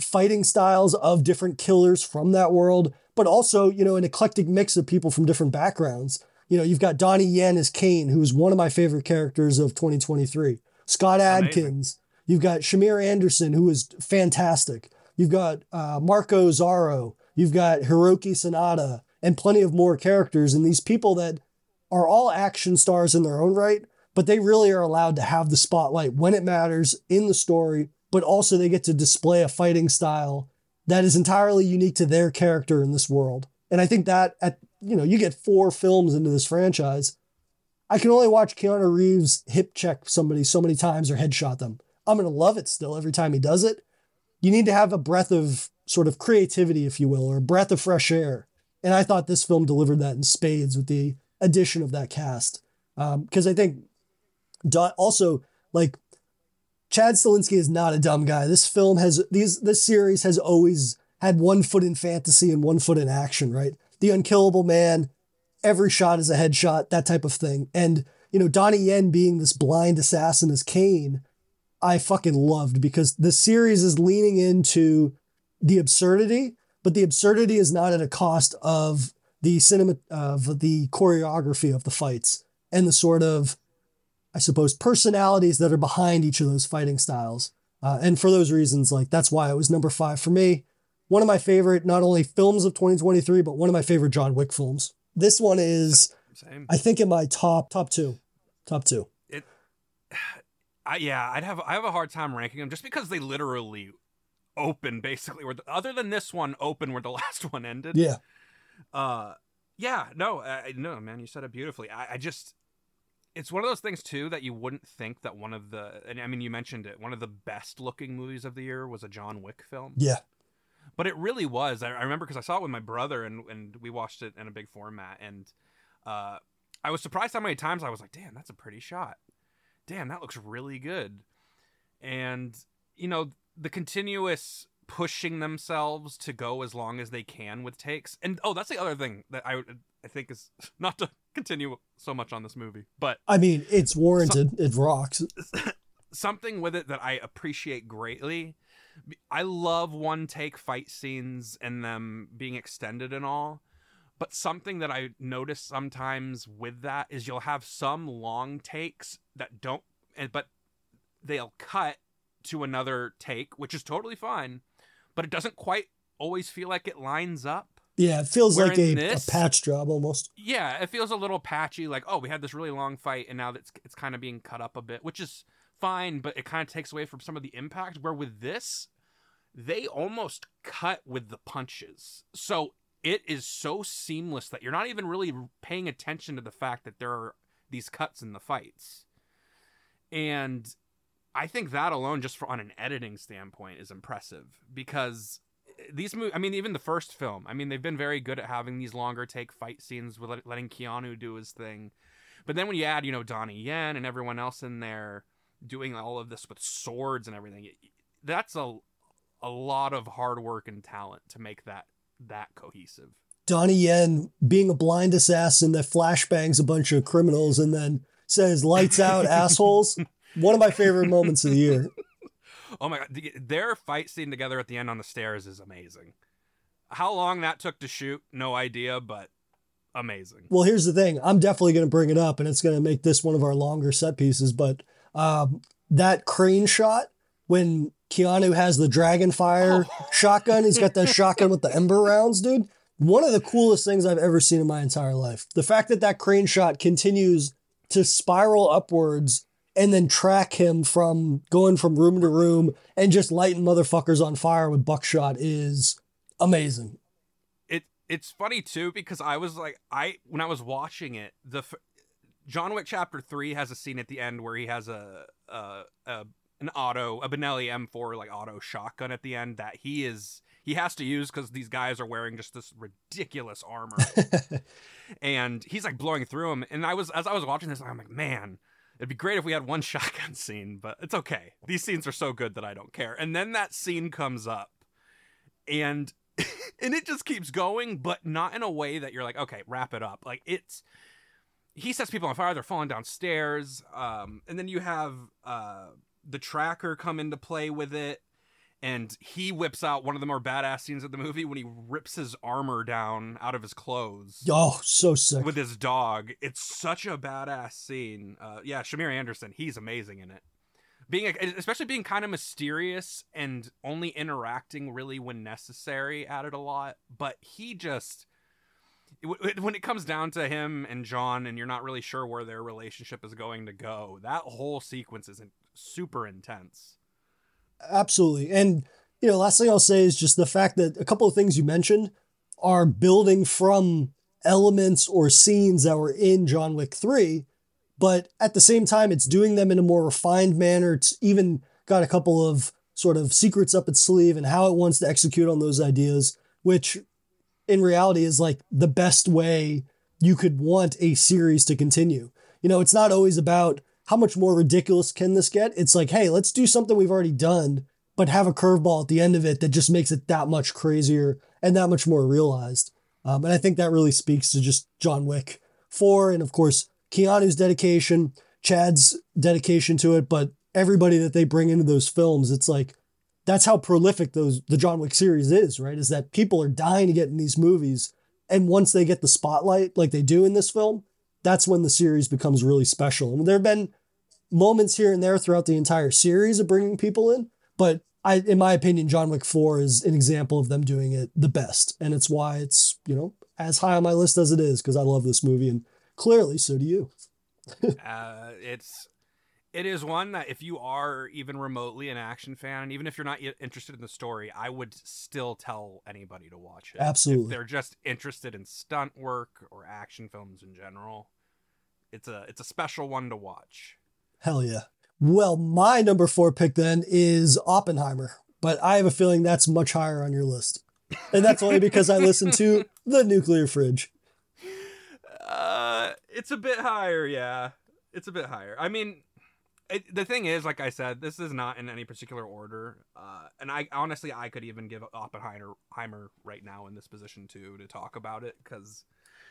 S6: fighting styles of different killers from that world, but also, you know, an eclectic mix of people from different backgrounds. You know, you've got Donnie Yen as Kane, who is one of my favorite characters of 2023. Scott Adkins. Amazing. You've got Shamier Anderson, who is fantastic. You've got uh, Marko Zaror. You've got Hiroyuki Sanada and plenty of more characters. And these people that are all action stars in their own right, but they really are allowed to have the spotlight when it matters in the story, but also they get to display a fighting style that is entirely unique to their character in this world. And I think that at you know, you get four films into this franchise. I can only watch Keanu Reeves hip check somebody so many times or headshot them. I'm gonna love it still every time he does it. You need to have a breath of sort of creativity, if you will, or a breath of fresh air. And I thought this film delivered that in spades with the addition of that cast. Because um, I think also like Chad Stahelski is not a dumb guy. This film has these this series has always had one foot in fantasy and one foot in action, right? The unkillable man, every shot is a headshot, that type of thing. And you know, Donnie Yen being this blind assassin as Kane, I fucking loved because the series is leaning into the absurdity, but the absurdity is not at a cost of the cinema of the choreography of the fights and the sort of I suppose personalities that are behind each of those fighting styles. Uh, and for those reasons, like that's why it was number five for me. One of my favorite, not only films of 2023, but one of my favorite John Wick films. This one is, Same. I think, in my top top two, top two. It,
S7: I, yeah, I'd have I have a hard time ranking them just because they literally open basically. Where the, other than this one, open where the last one ended.
S6: Yeah.
S7: Uh, yeah, no, uh, no, man, you said it beautifully. I, I just, it's one of those things too that you wouldn't think that one of the, and I mean, you mentioned it, one of the best looking movies of the year was a John Wick film.
S6: Yeah.
S7: But it really was. I, I remember because I saw it with my brother and and we watched it in a big format, and uh, I was surprised how many times I was like, "Damn, that's a pretty shot. Damn, that looks really good." And you know, the continuous pushing themselves to go as long as they can with takes. And oh, that's the other thing that I I think is not to continue so much on this movie, but
S6: I mean, it's warranted. it rocks.
S7: Something with it that I appreciate greatly. I love one take fight scenes and them being extended and all. But something that I notice sometimes with that is you'll have some long takes that don't, but they'll cut to another take, which is totally fine but it doesn't quite always feel like it lines up.
S6: Yeah, it feels Where like a, this, a, patch job almost.
S7: Yeah, it feels a little patchy. Like, oh, we had this really long fight, and now it's it's kind of being cut up a bit, which is fine, but it kind of takes away from some of the impact. Where with this, they almost cut with the punches, so it is so seamless that you're not even really paying attention to the fact that there are these cuts in the fights, and I think that alone, just for on an editing standpoint, is impressive because eh, these movies. I mean, even the first film. I mean, they've been very good at having these longer take fight scenes with letting Keanu do his thing. But then when you add, you know, Donnie Yen and everyone else in there doing all of this with swords and everything, that's a a lot of hard work and talent to make that that cohesive.
S6: Donnie Yen being a blind assassin that flashbangs a bunch of criminals and then says "lights out, assholes." One of my favorite moments of the year.
S7: Oh my god, their fight scene together at the end on the stairs is amazing. How long that took to shoot, no idea, but amazing.
S6: Well, here's the thing. I'm definitely going to bring it up, and it's going to make this one of our longer set pieces. But um, that crane shot when Keanu has the dragon fire shotgun, he's got that shotgun with the ember rounds, dude. One of the coolest things I've ever seen in my entire life. The fact that that crane shot continues to spiral upwards and then track him from going from room to room and just lighting motherfuckers on fire with buckshot is amazing.
S7: It it's funny too because I was like I when I was watching it the John Wick Chapter Three has a scene at the end where he has a a, a an auto a Benelli M4 like auto shotgun at the end that he is he has to use because these guys are wearing just this ridiculous armor. And he's like blowing through them and I was as I was watching this I'm like man it'd be great if we had one shotgun scene but it's okay. These scenes are so good that I don't care. And then that scene comes up and and it just keeps going but not in a way that you're like okay wrap it up. Like it's he sets people on fire they're falling downstairs um and then you have uh the tracker come into play with it and he whips out one of the more badass scenes of the movie when he rips his armor down out of his clothes
S6: Oh, so sick.
S7: with his dog. It's such a badass scene. Uh, yeah, Shamier Anderson, he's amazing in it. Being especially being kind of mysterious and only interacting really when necessary added a lot. But he just when it comes down to him and John, and you're not really sure where their relationship is going to go, that whole sequence is super intense.
S6: Absolutely. And, you know, last thing I'll say is just the fact that a couple of things you mentioned are building from elements or scenes that were in John Wick 3, but at the same time, it's doing them in a more refined manner. It's even got a couple of sort of secrets up its sleeve and how it wants to execute on those ideas, which in reality is like the best way you could want a series to continue. You know, it's not always about how much more ridiculous can this get? It's like, hey, let's do something we've already done, but have a curveball at the end of it that just makes it that much crazier and that much more realized. Um, and I think that really speaks to just John Wick 4 and, of course, Keanu's dedication, Chad's dedication to it, but everybody that they bring into those films, it's like, that's how prolific those the John Wick series is, right? Is that people are dying to get in these movies. And once they get the spotlight, like they do in this film, that's when the series becomes really special. And there have been moments here and there throughout the entire series of bringing people in, but I, in my opinion, John Wick 4 is an example of them doing it the best. And it's why it's, you know, as high on my list as it is, because I love this movie and clearly so do you.
S7: uh, it's it is one that if you are even remotely an action fan, and even if you're not interested in the story, I would still tell anybody to watch it.
S6: Absolutely.
S7: If they're just interested in stunt work or action films in general, it's a it's a special one to watch.
S6: Hell yeah. Well, my number four pick then is Oppenheimer, but I have a feeling that's much higher on your list. And that's only because I listened to The Nuclear Fridge.
S7: Uh, it's a bit higher, yeah. It's a bit higher. I mean, it, the thing is, like I said, this is not in any particular order. Uh, and I honestly, I could even give Oppenheimer right now in this position too to talk about it because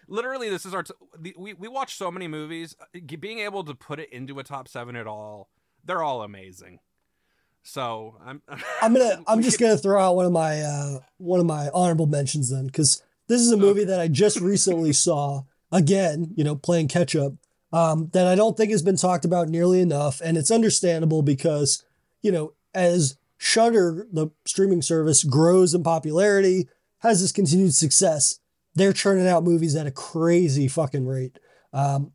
S7: literally this is our t- we we watch so many movies. Uh, being able to put it into a top seven at all, they're all amazing. So I'm
S6: I'm gonna I'm just gonna throw out one of my uh, one of my honorable mentions then because this is a movie okay. that I just recently saw again. You know, playing catch up um, that I don't think has been talked about nearly enough. And it's understandable because, you know, as Shudder, the streaming service, grows in popularity, has this continued success, they're churning out movies at a crazy fucking rate. Um,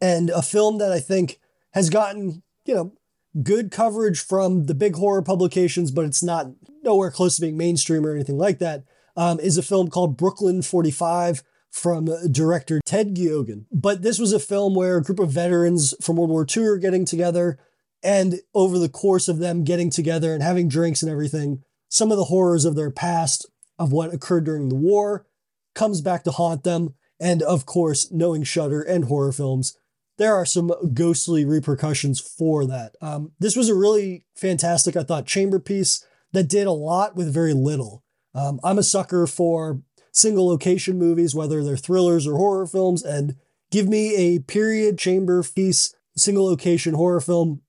S6: and a film that I think has gotten, you know, good coverage from the big horror publications, but it's not nowhere close to being mainstream or anything like that. Um, is a film called Brooklyn 45 from director Ted Geoghegan. But this was a film where a group of veterans from World War II are getting together, and over the course of them getting together and having drinks and everything, some of the horrors of their past, of what occurred during the war, comes back to haunt them. And of course, knowing Shudder and horror films, there are some ghostly repercussions for that. Um, this was a really fantastic, I thought, chamber piece that did a lot with very little. Um, I'm a sucker for single location movies, whether they're thrillers or horror films, and give me a period chamber piece, single location horror film.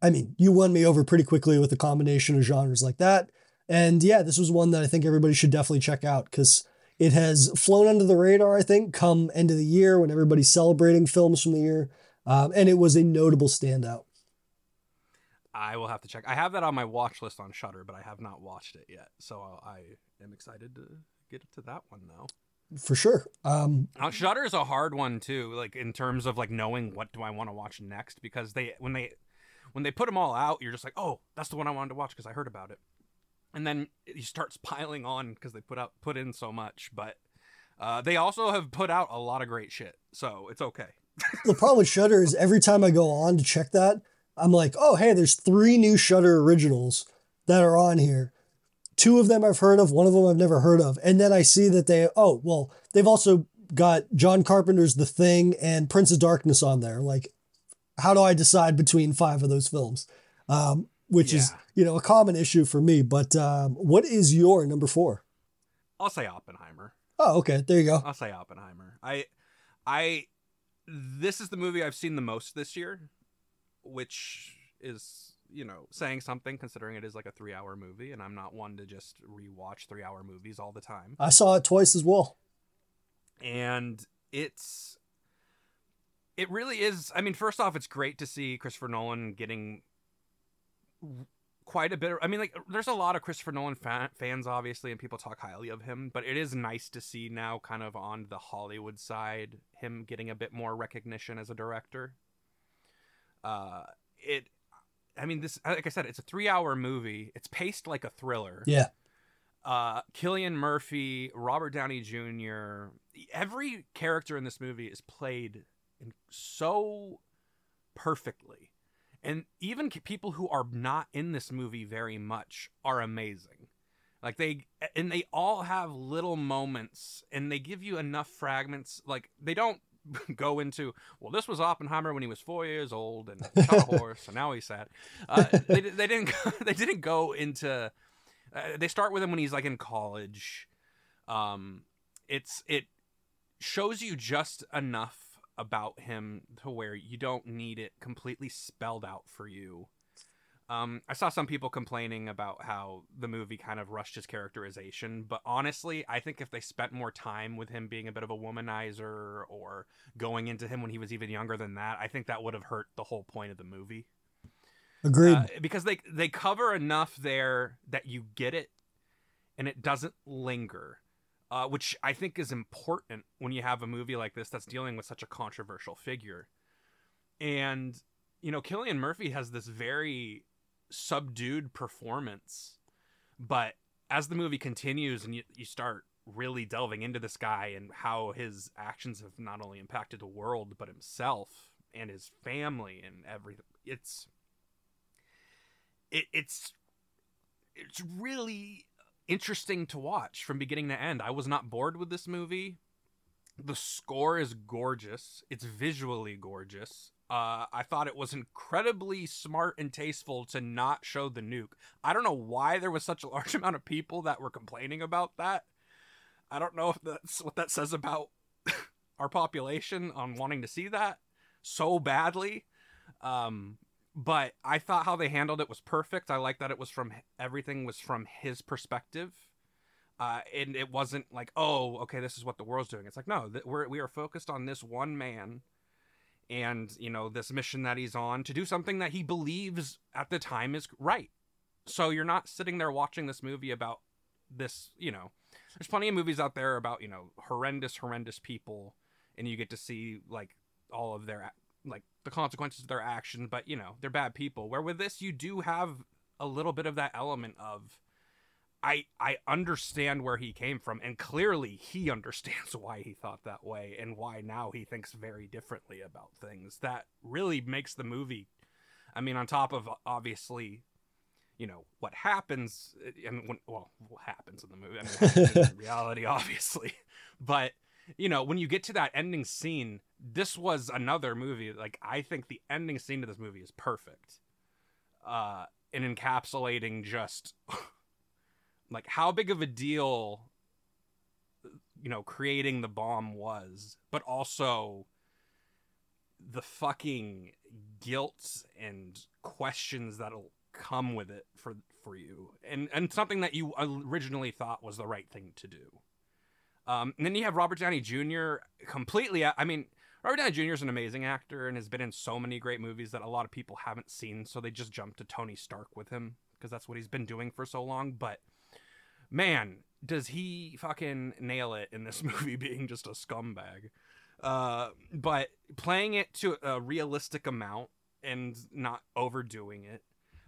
S6: I mean, you won me over pretty quickly with a combination of genres like that. And yeah, this was one that I think everybody should definitely check out because It has flown under the radar, I think, come end of the year when everybody's celebrating films from the year. Um, and it was a notable standout.
S7: I will have to check. I have that on my watch list on Shudder, but I have not watched it yet. So I am excited to get to that one though.
S6: For sure. Um,
S7: now, Shudder is a hard one too, like in terms of like knowing what do I want to watch next because they when they when they put them all out, you're just like, oh, that's the one I wanted to watch because I heard about it, and then he starts piling on because they put out put in so much. But uh, they also have put out a lot of great shit, so it's okay.
S6: the problem with Shudder is every time I go on to check that, I'm like, oh, hey, there's three new Shudder originals that are on here. Two of them I've heard of, one of them I've never heard of. And then I see that they, oh, well, they've also got John Carpenter's The Thing and Prince of Darkness on there. Like, how do I decide between five of those films? Um, which yeah. is, you know, a common issue for me. But um, what is your number four?
S7: I'll say Oppenheimer.
S6: Oh, okay. There you go.
S7: I'll say Oppenheimer. I, I, this is the movie I've seen the most this year which is you know saying something considering it is like a three hour movie and i'm not one to just rewatch three hour movies all the time.
S6: I saw it twice as well.
S7: And it's it really is i mean first off it's great to see christopher nolan getting quite a bit of, i mean like there's a lot of christopher nolan fan, fans obviously and people talk highly of him but it is nice to see now kind of on the hollywood side him getting a bit more recognition as a director. Uh, it, I mean, this like I said, it's a three-hour movie. It's paced like a thriller.
S6: Yeah.
S7: Uh, Cillian Murphy, Robert Downey Jr. Every character in this movie is played in so perfectly, and even people who are not in this movie very much are amazing. Like they and they all have little moments, and they give you enough fragments. Like they don't go into well this was oppenheimer when he was four years old and shot a horse and now he's sad. Uh, they, they didn't go, they didn't go into uh, they start with him when he's like in college. Um it's it shows you just enough about him to where you don't need it completely spelled out for you um, I saw some people complaining about how the movie kind of rushed his characterization, but honestly, I think if they spent more time with him being a bit of a womanizer or going into him when he was even younger than that, I think that would have hurt the whole point of the movie.
S6: Agreed. Uh,
S7: because they they cover enough there that you get it, and it doesn't linger, uh, which I think is important when you have a movie like this that's dealing with such a controversial figure. And you know, Cillian Murphy has this very subdued performance. But as the movie continues and you, you start really delving into this guy and how his actions have not only impacted the world but himself and his family and everything it's it, it's it's really interesting to watch from beginning to end. I was not bored with this movie. The score is gorgeous. It's visually gorgeous uh, I thought it was incredibly smart and tasteful to not show the nuke. I don't know why there was such a large amount of people that were complaining about that. I don't know if that's what that says about our population on wanting to see that so badly. Um, but I thought how they handled it was perfect. I like that it was from everything was from his perspective. Uh, and it wasn't like, oh, okay, this is what the world's doing. It's like, no, th- we're we are focused on this one man and you know this mission that he's on to do something that he believes at the time is right. So you're not sitting there watching this movie about this you know there's plenty of movies out there about you know horrendous horrendous people and you get to see like all of their like the consequences of their actions but you know they're bad people. Where with this you do have a little bit of that element of I I understand where he came from, and clearly he understands why he thought that way and why now he thinks very differently about things. That really makes the movie. I mean, on top of obviously, you know what happens and when well, what happens in the movie. I mean, in reality, obviously, but you know when you get to that ending scene, this was another movie. Like I think the ending scene to this movie is perfect, uh, in encapsulating just like how big of a deal you know creating the bomb was but also the fucking guilt and questions that'll come with it for for you and and something that you originally thought was the right thing to do Um, and then you have Robert Downey Jr. completely. I mean, Robert Downey Jr. is an amazing actor and has been in so many great movies that a lot of people haven't seen, so they just jump to Tony Stark with him because that's what he's been doing for so long. But man, does he fucking nail it in this movie being just a scumbag. Uh, but playing it to a realistic amount and not overdoing it.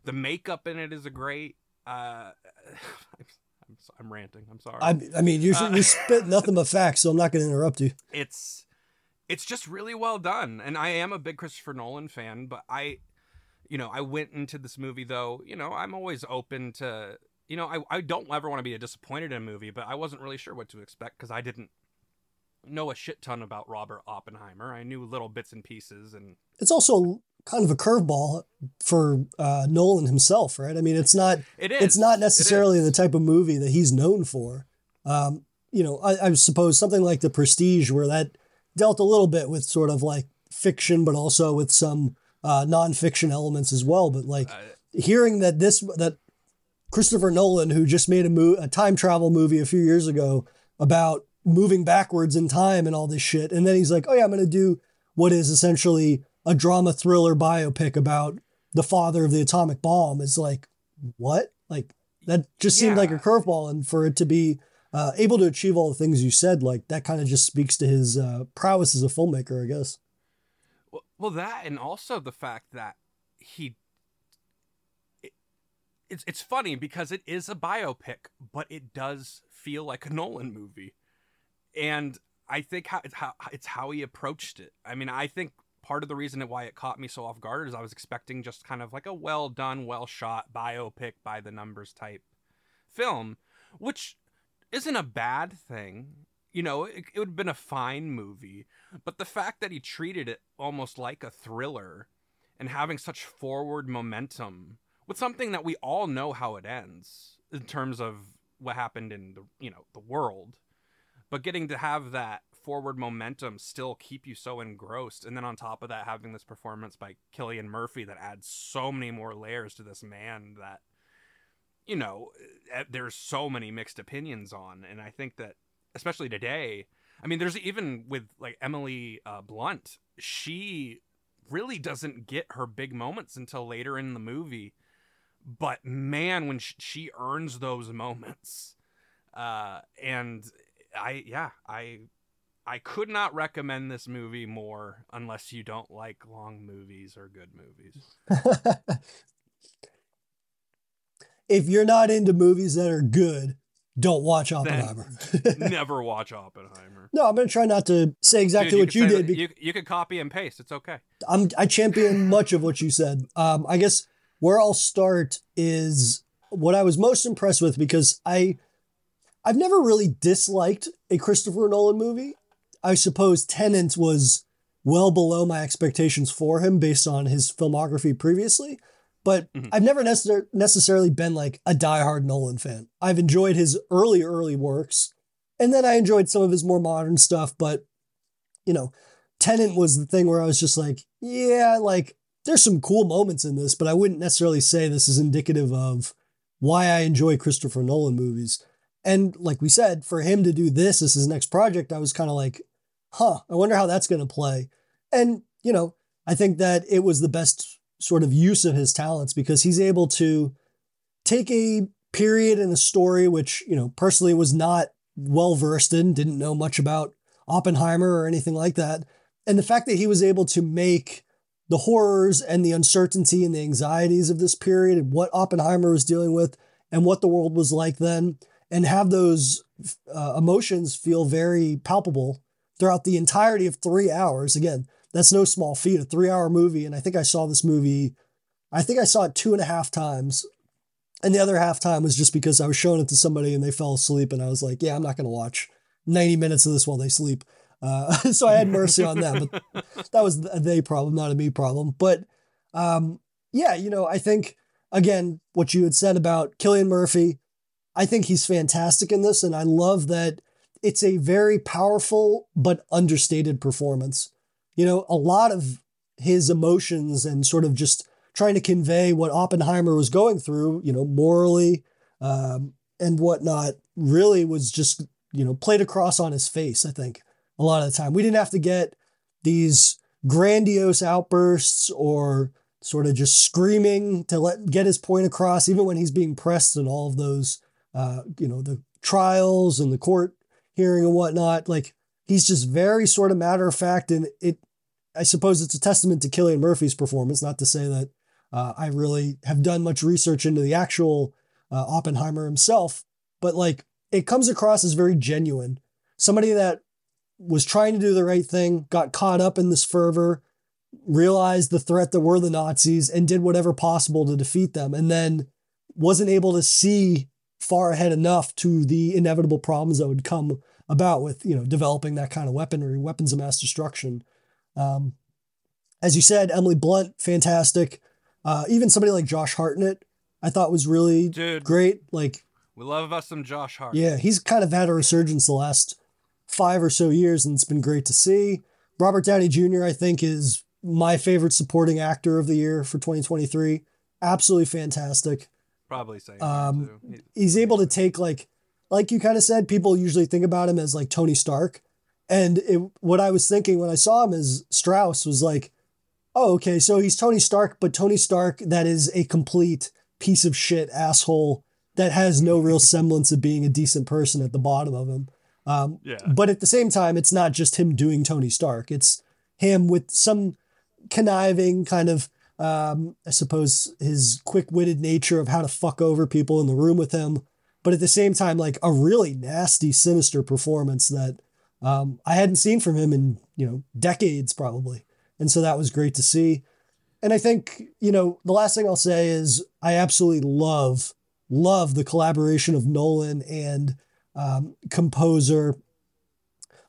S7: The makeup in it is a great. Uh, I'm, I'm ranting. I'm sorry.
S6: I, I mean, you
S7: Uh,
S6: you spit nothing but facts, so I'm not going to interrupt you.
S7: it's it's just really well done and i am a big christopher nolan fan but i you know i went into this movie though you know i'm always open to you know i, I don't ever want to be disappointed in a movie but i wasn't really sure what to expect because i didn't know a shit ton about robert oppenheimer i knew little bits and pieces and
S6: It's also kind of a curveball for uh, Nolan himself, right? I mean, it's not
S7: it is
S6: it's not necessarily the type of movie that he's known for. Um, you know, I, I suppose something like The Prestige, where that dealt a little bit with sort of like fiction, but also with some uh, nonfiction elements as well. But like
S7: Uh,
S6: hearing that this that Christopher Nolan, who just made a mo- a time travel movie a few years ago about moving backwards in time and all this shit, and then he's like, "Oh yeah, I'm going to do what is essentially a drama thriller biopic about the father of the atomic bomb." Is like, what? Like that just seemed like a curveball, and for it to be uh, able to achieve all the things you said, like that kind of just speaks to his uh, prowess as a filmmaker, I guess.
S7: Well, well, that and also the fact that he. It, it's it's funny because it is a biopic, but it does feel like a Nolan movie, and I think how it's how it's how he approached it. I mean, I think part of the reason why it caught me so off guard is I was expecting just kind of like a well done, well shot biopic by the numbers type film, which isn't a bad thing. You know, it, it would have been a fine movie, but the fact that he treated it almost like a thriller and having such forward momentum with something that we all know how it ends in terms of what happened in the you know the world. But getting to have that forward momentum still keep you so engrossed and then on top of that having this performance by Cillian Murphy that adds so many more layers to this man that you know eh, there's so many mixed opinions on. And I think that especially today I mean there's even with like Emily uh, Blunt she really doesn't get her big moments until later in the movie but man when sh- she earns those moments uh and i yeah i i could not recommend this movie more unless you don't like long movies or good movies
S6: if you're not into movies that are good, don't watch Oppenheimer.
S7: never watch oppenheimer
S6: no, I'm to try not to say exactly
S7: Dude,
S6: what you did.
S7: that- you, you could copy and paste it's okay
S6: I'm I champion much of what you said. Um, I guess where I'll start is what I was most impressed with because I I've never really disliked a Christopher Nolan movie. I suppose Tenet was well below my expectations for him based on his filmography previously. But
S7: Mhm.
S6: I've never necessar- necessarily been like a diehard Nolan fan. I've enjoyed his early, early works, and then I enjoyed some of his more modern stuff. But, you know, Tenet was the thing where I was just like, yeah, like there's some cool moments in this, but I wouldn't necessarily say this is indicative of why I enjoy Christopher Nolan movies. And like we said, for him to do this as his next project, I was kind of like, huh, I wonder how that's going to play. And, you know, I think that it was the best sort of use of his talents because he's able to take a period in a story, which, you know, personally was not well versed in, didn't know much about Oppenheimer or anything like that. And the fact that he was able to make the horrors and the uncertainty and the anxieties of this period and what Oppenheimer was dealing with and what the world was like then, and have those uh, emotions feel very palpable throughout the entirety of three hours. Again, that's no small feat, a three hour movie. And I think I saw this movie, I think I saw it two and a half times. And the other half time was just because I was showing it to somebody and they fell asleep. And I was like, yeah, I'm not going to watch 90 minutes of this while they sleep. Uh, so I had mercy on them. But that was a they problem, not a me problem. But um, yeah, you know, I think again what you had said about Cillian Murphy, I think he's fantastic in this, and I love that it's a very powerful but understated performance. You know, a lot of his emotions and sort of just trying to convey what Oppenheimer was going through, you know, morally um, and whatnot, really was just you know, played across on his face, I think, a lot of the time. We didn't have to get these grandiose outbursts or sort of just screaming to let get his point across, even when he's being pressed in all of those, uh, you know, the trials and the court hearing and whatnot. Like he's just very sort of matter of fact, and it. I suppose it's a testament to Cillian Murphy's performance. Not to say that uh, I really have done much research into the actual uh, Oppenheimer himself, but like it comes across as very genuine. Somebody that was trying to do the right thing, got caught up in this fervor, realized the threat that were the Nazis, and did whatever possible to defeat them, and then wasn't able to see far ahead enough to the inevitable problems that would come about with you know developing that kind of weaponry, weapons of mass destruction. Um, as you said, Emily Blunt, fantastic. Uh, even somebody like Josh Hartnett, I thought was really
S7: Dude.
S6: great. Like,
S7: We love us some Josh Hart.
S6: yeah, he's kind of had a resurgence the last five or so years, and it's been great to see. Robert Downey Jr., I think, is my favorite supporting actor of the year for 2023. Absolutely fantastic.
S7: Probably same.
S6: Um,
S7: too.
S6: He's able to take like, like you kind of said, people usually think about him as like Tony Stark, and it, what I was thinking when I saw him as Strauss was like, oh, okay, so he's Tony Stark, but Tony Stark that is a complete piece of shit asshole that has no real semblance of being a decent person at the bottom of him. Um,
S7: Yeah.
S6: But at the same time, it's not just him doing Tony Stark. It's him with some conniving kind of, um, I suppose, his quick-witted nature of how to fuck over people in the room with him. But at the same time, like a really nasty, sinister performance that um, I hadn't seen from him in you know decades probably, and so that was great to see. And I think you know the last thing I'll say is I absolutely love love the collaboration of Nolan and um, composer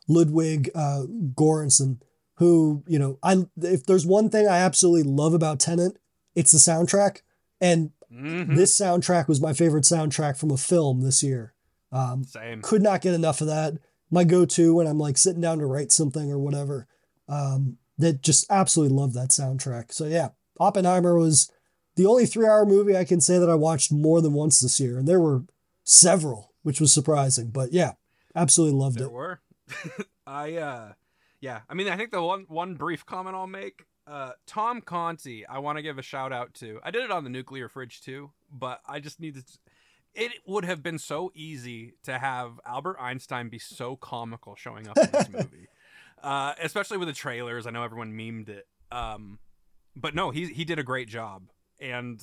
S6: Ludwig uh, Göransson, who you know I if there's one thing I absolutely love about Tenet, it's the soundtrack, and
S7: Mhm.
S6: this soundtrack was my favorite soundtrack from a film this year. Um,
S7: Same.
S6: could not get enough of that. My go-to when I'm like sitting down to write something or whatever. Um, that just absolutely love that soundtrack. So yeah, Oppenheimer was the only three-hour movie I can say that I watched more than once this year, and there were several, which was surprising. But yeah, absolutely loved
S7: There
S6: it.
S7: were. I uh yeah, I mean I think the one one brief comment I'll make, uh Tom Conti, I want to give a shout out to. I did it on the nuclear fridge too, but I just needed to, it would have been so easy to have Albert Einstein be so comical showing up in this movie. Uh especially with the trailers. I know everyone memed it. Um but no, he he did a great job. And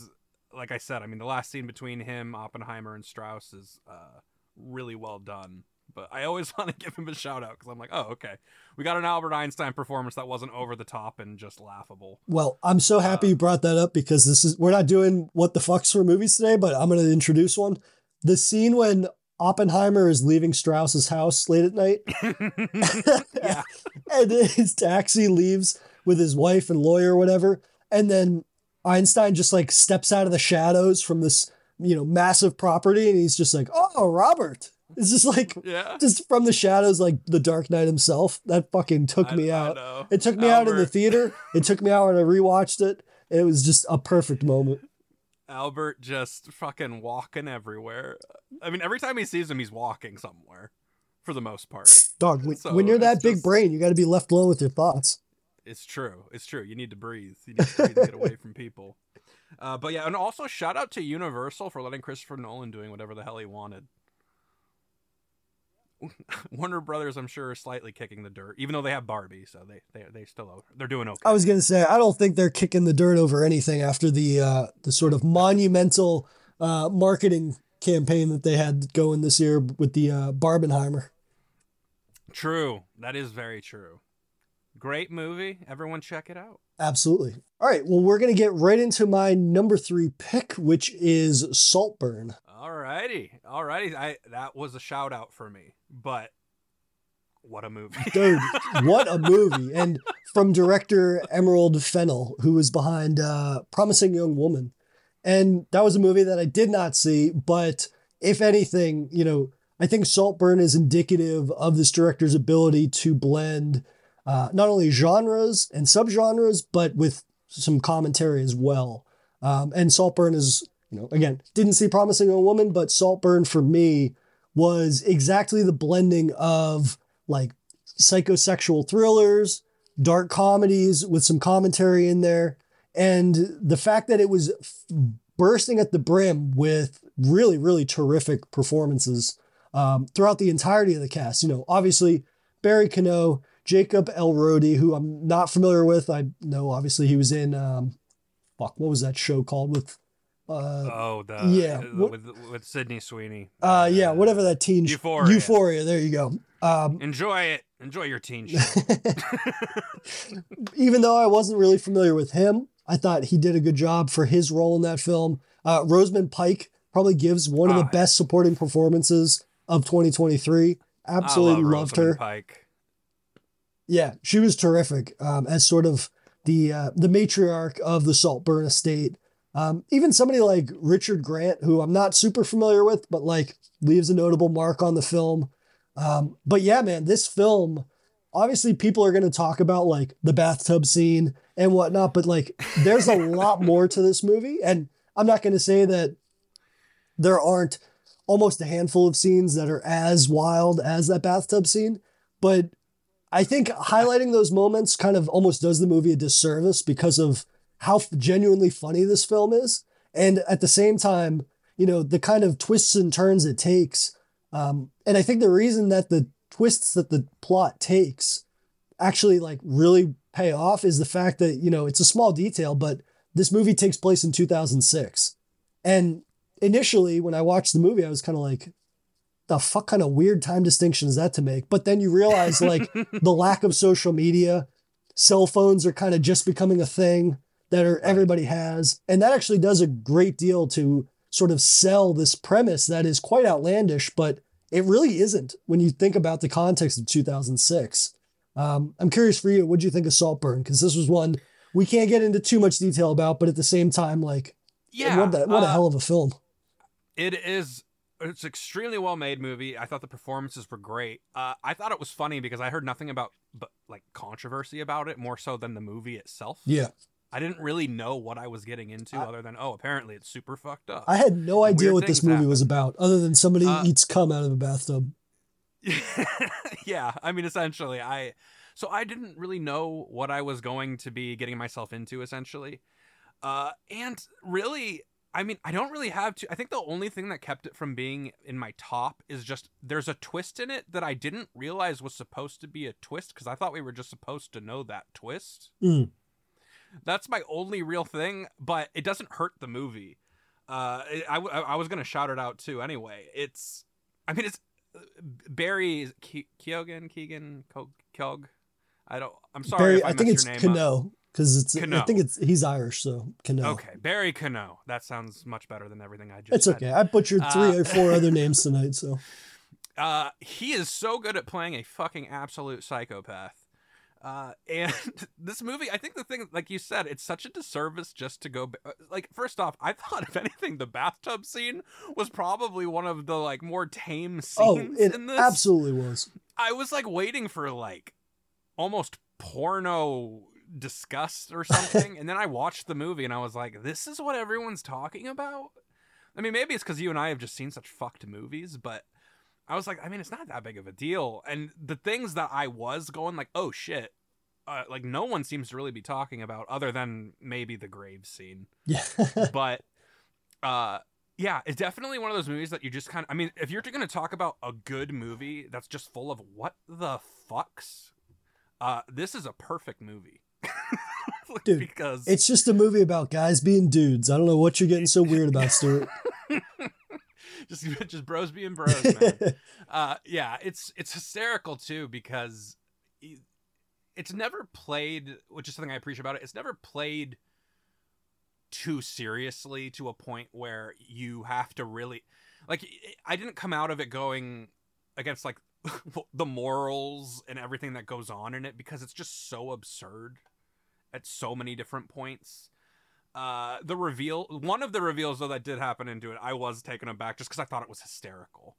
S7: like I said, I mean the last scene between him, Oppenheimer and Strauss is uh really well done. But I always want to give him a shout out because I'm like, oh, okay. We got an Albert Einstein performance that wasn't over the top and just laughable.
S6: Well, I'm so happy you uh, brought that up because this is we're not doing what the fucks for movies today, but I'm going to introduce one. The scene when Oppenheimer is leaving Strauss's house late at night
S7: yeah.
S6: and his taxi leaves with his wife and lawyer or whatever and then einstein just like steps out of the shadows from this you know massive property and he's just like oh robert it's just like
S7: Yeah.
S6: just from the shadows like the dark knight himself that fucking took
S7: I-
S6: me out it took me out in the theater it took me out when i rewatched it it was just a perfect moment
S7: Albert just fucking walking everywhere. I mean, every time he sees him, he's walking somewhere for the most part.
S6: dog when,
S7: So
S6: when you're that big
S7: just-
S6: brain you got to be left alone with your thoughts
S7: It's true. It's true. You need to breathe. You need to breathe and get away from people. Uh, but yeah, and also shout out to Universal for letting Christopher Nolan doing whatever the hell he wanted. Warner Brothers, I'm sure, are slightly kicking the dirt, even though they have Barbie, so they they they still they're doing okay.
S6: I was gonna say I don't think they're kicking the dirt over anything after the uh, the sort of monumental uh, marketing campaign that they had going this year with the uh, Barbenheimer.
S7: True. That is very true. Great movie. Everyone check it out.
S6: Absolutely. All right. Well, we're gonna get right into my number three pick, which is Saltburn.
S7: Alrighty. Alrighty. I that was a shout out for me. But what a movie.
S6: Dude, what a movie! And from director Emerald Fennell, who was behind uh, Promising Young Woman, and that was a movie that I did not see. But if anything, you know, I think Saltburn is indicative of this director's ability to blend uh, not only genres and subgenres, but with some commentary as well. Um, and Saltburn is, you know, again, didn't see Promising Young Woman, but Saltburn for me was exactly the blending of like psychosexual thrillers, dark comedies with some commentary in there, and the fact that it was f- bursting at the brim with really, really terrific performances um, throughout the entirety of the cast. You know, obviously Barry Keoghan, Jacob Elordi, who I'm not familiar with. I know obviously he was in um, fuck, what was that show called with uh,
S7: oh, the
S6: yeah,
S7: uh,
S6: what-
S7: with with Sydney Sweeney.
S6: uh yeah, whatever that teen
S7: Euphoria.
S6: Euphoria, there you go. Um,
S7: Enjoy it. Enjoy your teen show.
S6: even though I wasn't really familiar with him, I thought he did a good job for his role in that film. Uh, Rosamund Pike probably gives one of the
S7: Ah.
S6: best supporting performances of 2023. Absolutely
S7: I love
S6: loved
S7: Rosamund
S6: her.
S7: Pike.
S6: Yeah, she was terrific um, as sort of the uh, the matriarch of the Saltburn estate. Um, even somebody like Richard Grant, who I'm not super familiar with, but like leaves a notable mark on the film. Um, but yeah, man, this film, obviously, people are going to talk about like the bathtub scene and whatnot, but like there's a lot more to this movie. And I'm not going to say that there aren't almost a handful of scenes that are as wild as that bathtub scene, but I think highlighting those moments kind of almost does the movie a disservice because of how genuinely funny this film is. And at the same time, you know, the kind of twists and turns it takes. Um, and I think the reason that the twists that the plot takes actually like really pay off is the fact that, you know, it's a small detail, but this movie takes place in 2006. And initially, when I watched the movie, I was kind of like, the fuck kind of weird time distinction is that to make? But then you realize like the lack of social media, cell phones are kind of just becoming a thing that are, everybody has. And that actually does a great deal to sort of sell this premise that is quite outlandish, but it really isn't when you think about the context of 2006. Um, I'm curious for you, what do you think of Saltburn? Because this was one we can't get into too much detail about, but at the same time, like,
S7: Yeah.
S6: what, the, what a
S7: uh,
S6: hell of a film.
S7: It is. It's extremely well made movie. I thought the performances were great. Uh, I thought it was funny because I heard nothing about but like controversy about it more so than the movie itself.
S6: Yeah.
S7: I didn't really know what I was getting into
S6: I-
S7: other than oh apparently it's super fucked up.
S6: I had no idea
S7: weird
S6: what this movie was about, other than somebody
S7: Uh,
S6: eats cum out of a bathtub.
S7: yeah, I mean essentially I so I didn't really know what I was going to be getting myself into essentially. Uh and really I mean I don't really have to I think the only thing that kept it from being in my top is just there's a twist in it that I didn't realize was supposed to be a twist cuz I thought we were just supposed to know that twist.
S6: Mm.
S7: That's my only real thing, but it doesn't hurt the movie. Uh, I, I, I was gonna shout it out too. Anyway, it's, I mean, it's uh, Barry Ke- Keoghan Keegan Ko- Keogh. I don't. I'm sorry
S6: Barry,
S7: I,
S6: I think it's
S7: your
S6: Cano because it's. I think it's he's Irish, so Cano.
S7: Okay, Barry Cano. That sounds much better than everything I just.
S6: it's okay. I butchered three
S7: Uh,
S6: or four other names tonight, so
S7: Uh, he is so good at playing a fucking absolute psychopath. Uh, and this movie, I think the thing, like you said, it's such a disservice just to go. uh, Like, first off, I thought if anything, the bathtub scene was probably one of the like more tame
S6: oh,
S7: scenes
S6: it
S7: in this.
S6: absolutely was.
S7: I was like waiting for like almost porno disgust or something, and then I watched the movie and I was like, this is what everyone's talking about. I mean, maybe it's because you and I have just seen such fucked movies, but I was like, I mean, it's not that big of a deal. And the things that I was going like, oh shit, uh, like no one seems to really be talking about other than maybe the grave scene.
S6: Yeah.
S7: But uh, yeah, it's definitely one of those movies that you just kind of. I mean, if you're going to talk about a good movie that's just full of what the fucks, uh, this is a perfect movie.
S6: Dude,
S7: because
S6: it's just a movie about guys being dudes. I don't know what you're getting so weird about, Stuart.
S7: just just bros being bros, man. uh, yeah, it's it's hysterical too because it's never played, which is something I appreciate about it. It's never played too seriously to a point where you have to really like. i- I didn't come out of it going against like the morals and everything that goes on in it because it's just so absurd at so many different points. Uh, the reveal, one of the reveals though that did happen into it, I was taken aback just because I thought it was hysterical.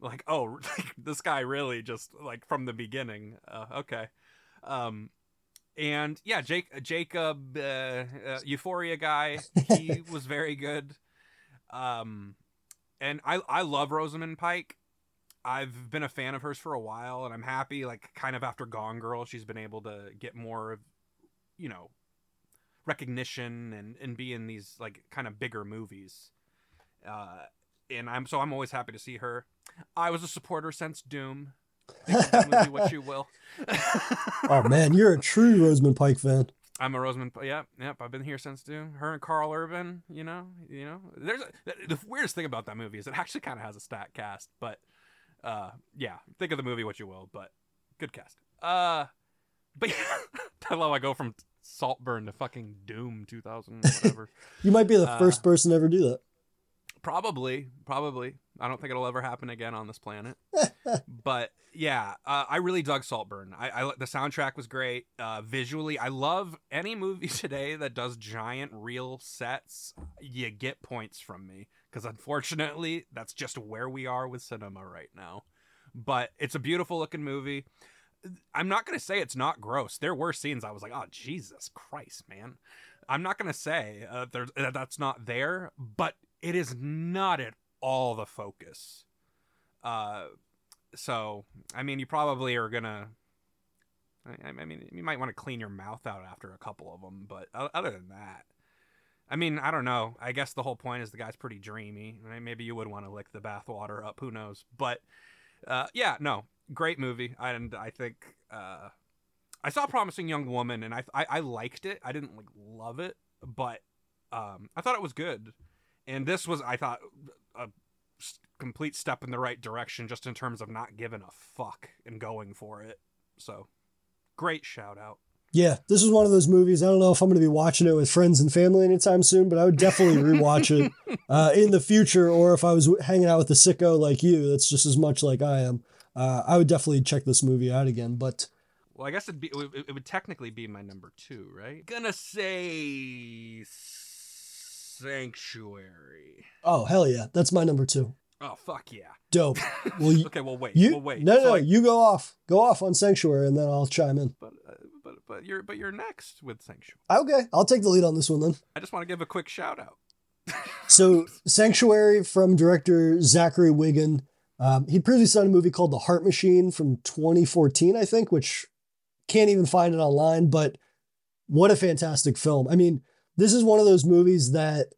S7: Like, oh, this guy really just like from the beginning. Uh, okay, um, and yeah, Jake, Jacob, uh, uh, Euphoria guy, he was very good. Um, and I I love Rosamund Pike. I've been a fan of hers for a while, and I'm happy. Like, kind of after Gone Girl, she's been able to get more of, you know, recognition and and be in these like kind of bigger movies. Uh, and I'm so I'm always happy to see her. I was a supporter since Doom. Think of that movie what you will.
S6: oh man, you're a true Rosamund Pike fan.
S7: I'm a Rosamund. Yep, yep. I've been here since Doom. Her and Karl Urban. You know, you know. There's a, the weirdest thing about that movie is it actually kind of has a stat cast, but uh, yeah. Think of the movie what you will, but good cast. Uh, but yeah, I love I go from Saltburn to fucking Doom 2000 whatever.
S6: you might be the
S7: Uh,
S6: first person to ever do that.
S7: Probably, probably. I don't think it'll ever happen again on this planet. but yeah, uh, I really dug Saltburn. I, I the soundtrack was great. Uh, visually, I love any movie today that does giant real sets. You get points from me because unfortunately, that's just where we are with cinema right now. But it's a beautiful looking movie. I'm not gonna say it's not gross. There were scenes I was like, "Oh Jesus Christ, man!" I'm not gonna say uh, uh, that's not there, but it is not at all the focus. Uh, so I mean, you probably are gonna. I, I mean, you might want to clean your mouth out after a couple of them, but other than that, I mean, I don't know. I guess the whole point is the guy's pretty dreamy. Right? Maybe you would want to lick the bathwater up. Who knows? But uh, yeah, no, great movie, and I think uh, I saw Promising Young Woman, and I, I I liked it. I didn't like love it, but um, I thought it was good. And this was, I thought, a complete step in the right direction, just in terms of not giving a fuck and going for it. So, great shout out.
S6: Yeah, this is one of those movies. I don't know if I'm going to be watching it with friends and family anytime soon, but I would definitely rewatch it uh, in the future. Or if I was hanging out with a sicko like you, that's just as much like I am, uh, I would definitely check this movie out again. But
S7: Well, I guess it'd be, it, would, it would technically be my number two, right? Gonna say Sanctuary.
S6: oh hell yeah, that's my number two.
S7: Oh fuck yeah.
S6: Dope. Well, you,
S7: okay, well wait,
S6: you
S7: well wait.
S6: no, no,
S7: So
S6: no,
S7: I-
S6: you go off, go off on Sanctuary, and then I'll chime in.
S7: but uh, but but you're but you're next with Sanctuary.
S6: Okay, I'll take the lead on this one then.
S7: I just want to give a quick shout out.
S6: So, Sanctuary from director Zachary Wigon. Um, he'd previously done a movie called The Heart Machine from 2014, I think, which can't even find it online. But what a fantastic film! I mean, this is one of those movies that,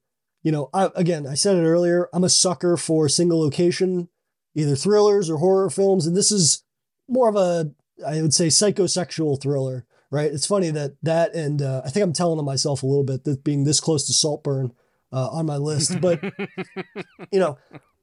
S6: you know, I, again, I said it earlier. I'm a sucker for single location, either thrillers or horror films, and this is more of a, I would say, psychosexual thriller. Right? It's funny that that and uh, I think I'm telling on myself a little bit that being this close to Saltburn uh, on my list, but you know,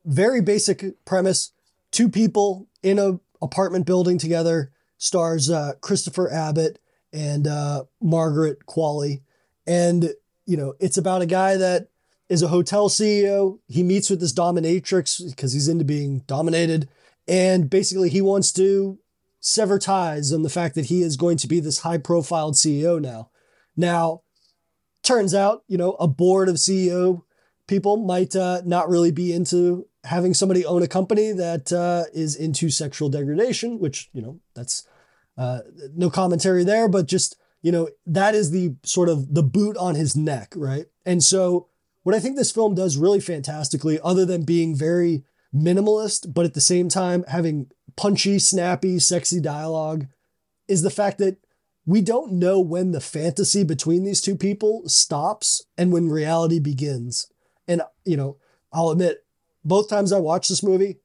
S6: very basic premise. Two people in a apartment building together. Stars uh, Christopher Abbott and uh, Margaret Qualley, and you know, it's about a guy that is a hotel CEO. He meets with this dominatrix because he's into being dominated, and basically he wants to sever ties on the fact that he is going to be this high-profile CEO now. Now, turns out, you know, a board of CEO people might uh, not really be into having somebody own a company that uh, is into sexual degradation, which, you know, that's uh, no commentary there, but just, you know, that is the sort of the boot on his neck, right? And so, what I think this film does really fantastically, other than being very minimalist, but at the same time having punchy, snappy, sexy dialogue, is the fact that we don't know when the fantasy between these two people stops and when reality begins. And, you know, I'll admit, both times I watched this movie,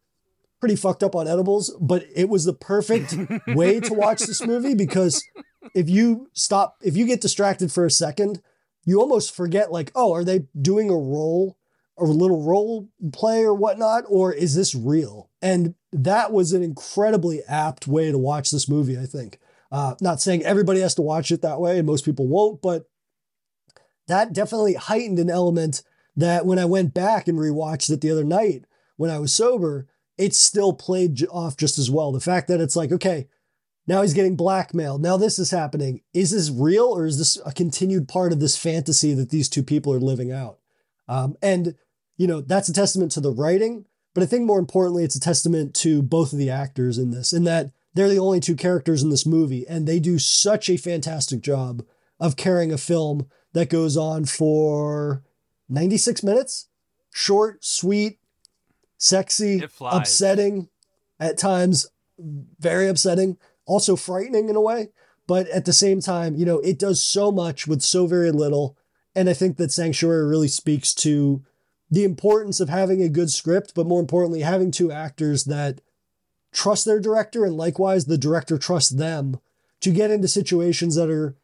S6: pretty fucked up on edibles, but it was the perfect way to watch this movie because if you stop, if you get distracted for a second, you almost forget, like, oh, are they doing a role, a little role play or whatnot, or is this real? And that was an incredibly apt way to watch this movie, I think. Uh, not saying everybody has to watch it that way, and most people won't, but that definitely heightened an element that when I went back and rewatched it the other night when I was sober, it still played off just as well. The fact that it's like, okay, now he's getting blackmailed. Now this is happening. Is this real or is this a continued part of this fantasy that these two people are living out? Um, and, you know, that's a testament to the writing, but I think more importantly, it's a testament to both of the actors in this, in that they're the only two characters in this movie, and they do such a fantastic job of carrying a film that goes on for 96 minutes. Short, sweet, sexy, upsetting. at times very upsetting, also frightening in a way. But at the same time, you know, it does so much with so very little. And I think that Sanctuary really speaks to the importance of having a good script, but more importantly, having two actors that trust their director and likewise the director trusts them to get into situations that are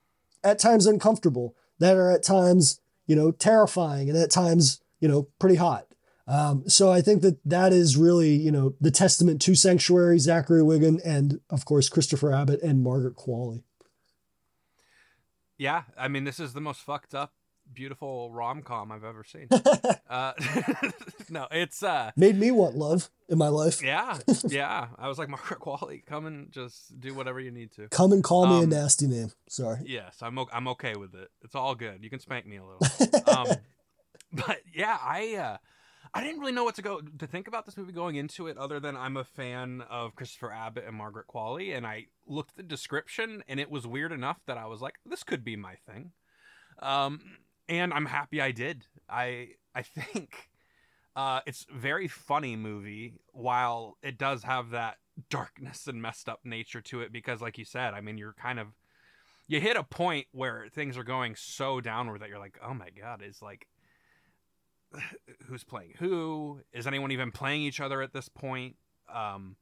S6: at times uncomfortable, that are at times, you know, terrifying and at times, you know, pretty hot. Um, so I think that that is really, you know, the testament to Sanctuary, Zachary Wigon, and of course Christopher Abbott and Margaret Qualley.
S7: Yeah, I mean, this is the most fucked up, beautiful rom com I've ever seen. uh, no, it's uh,
S6: Made me want love in my life.
S7: yeah, yeah. I was like, Margaret Qualley, come and just do whatever you need to.
S6: Come and call me a
S7: Um,
S6: nasty name. Sorry.
S7: Yes, I'm o- I'm okay with it. It's all good. You can spank me a little. um, but yeah, I uh, I didn't really know what to go to think about this movie going into it, other than I'm a fan of Christopher Abbott and Margaret Qualley, and I looked at the description, and it was weird enough that I was like, this could be my thing. Um, and I'm happy I did. I I think uh, it's very funny movie, while it does have that darkness and messed up nature to it, because like you said, I mean, you're kind of you hit a point where things are going so downward that you're like, oh my god, is like who's playing who? Is anyone even playing each other at this point? Um,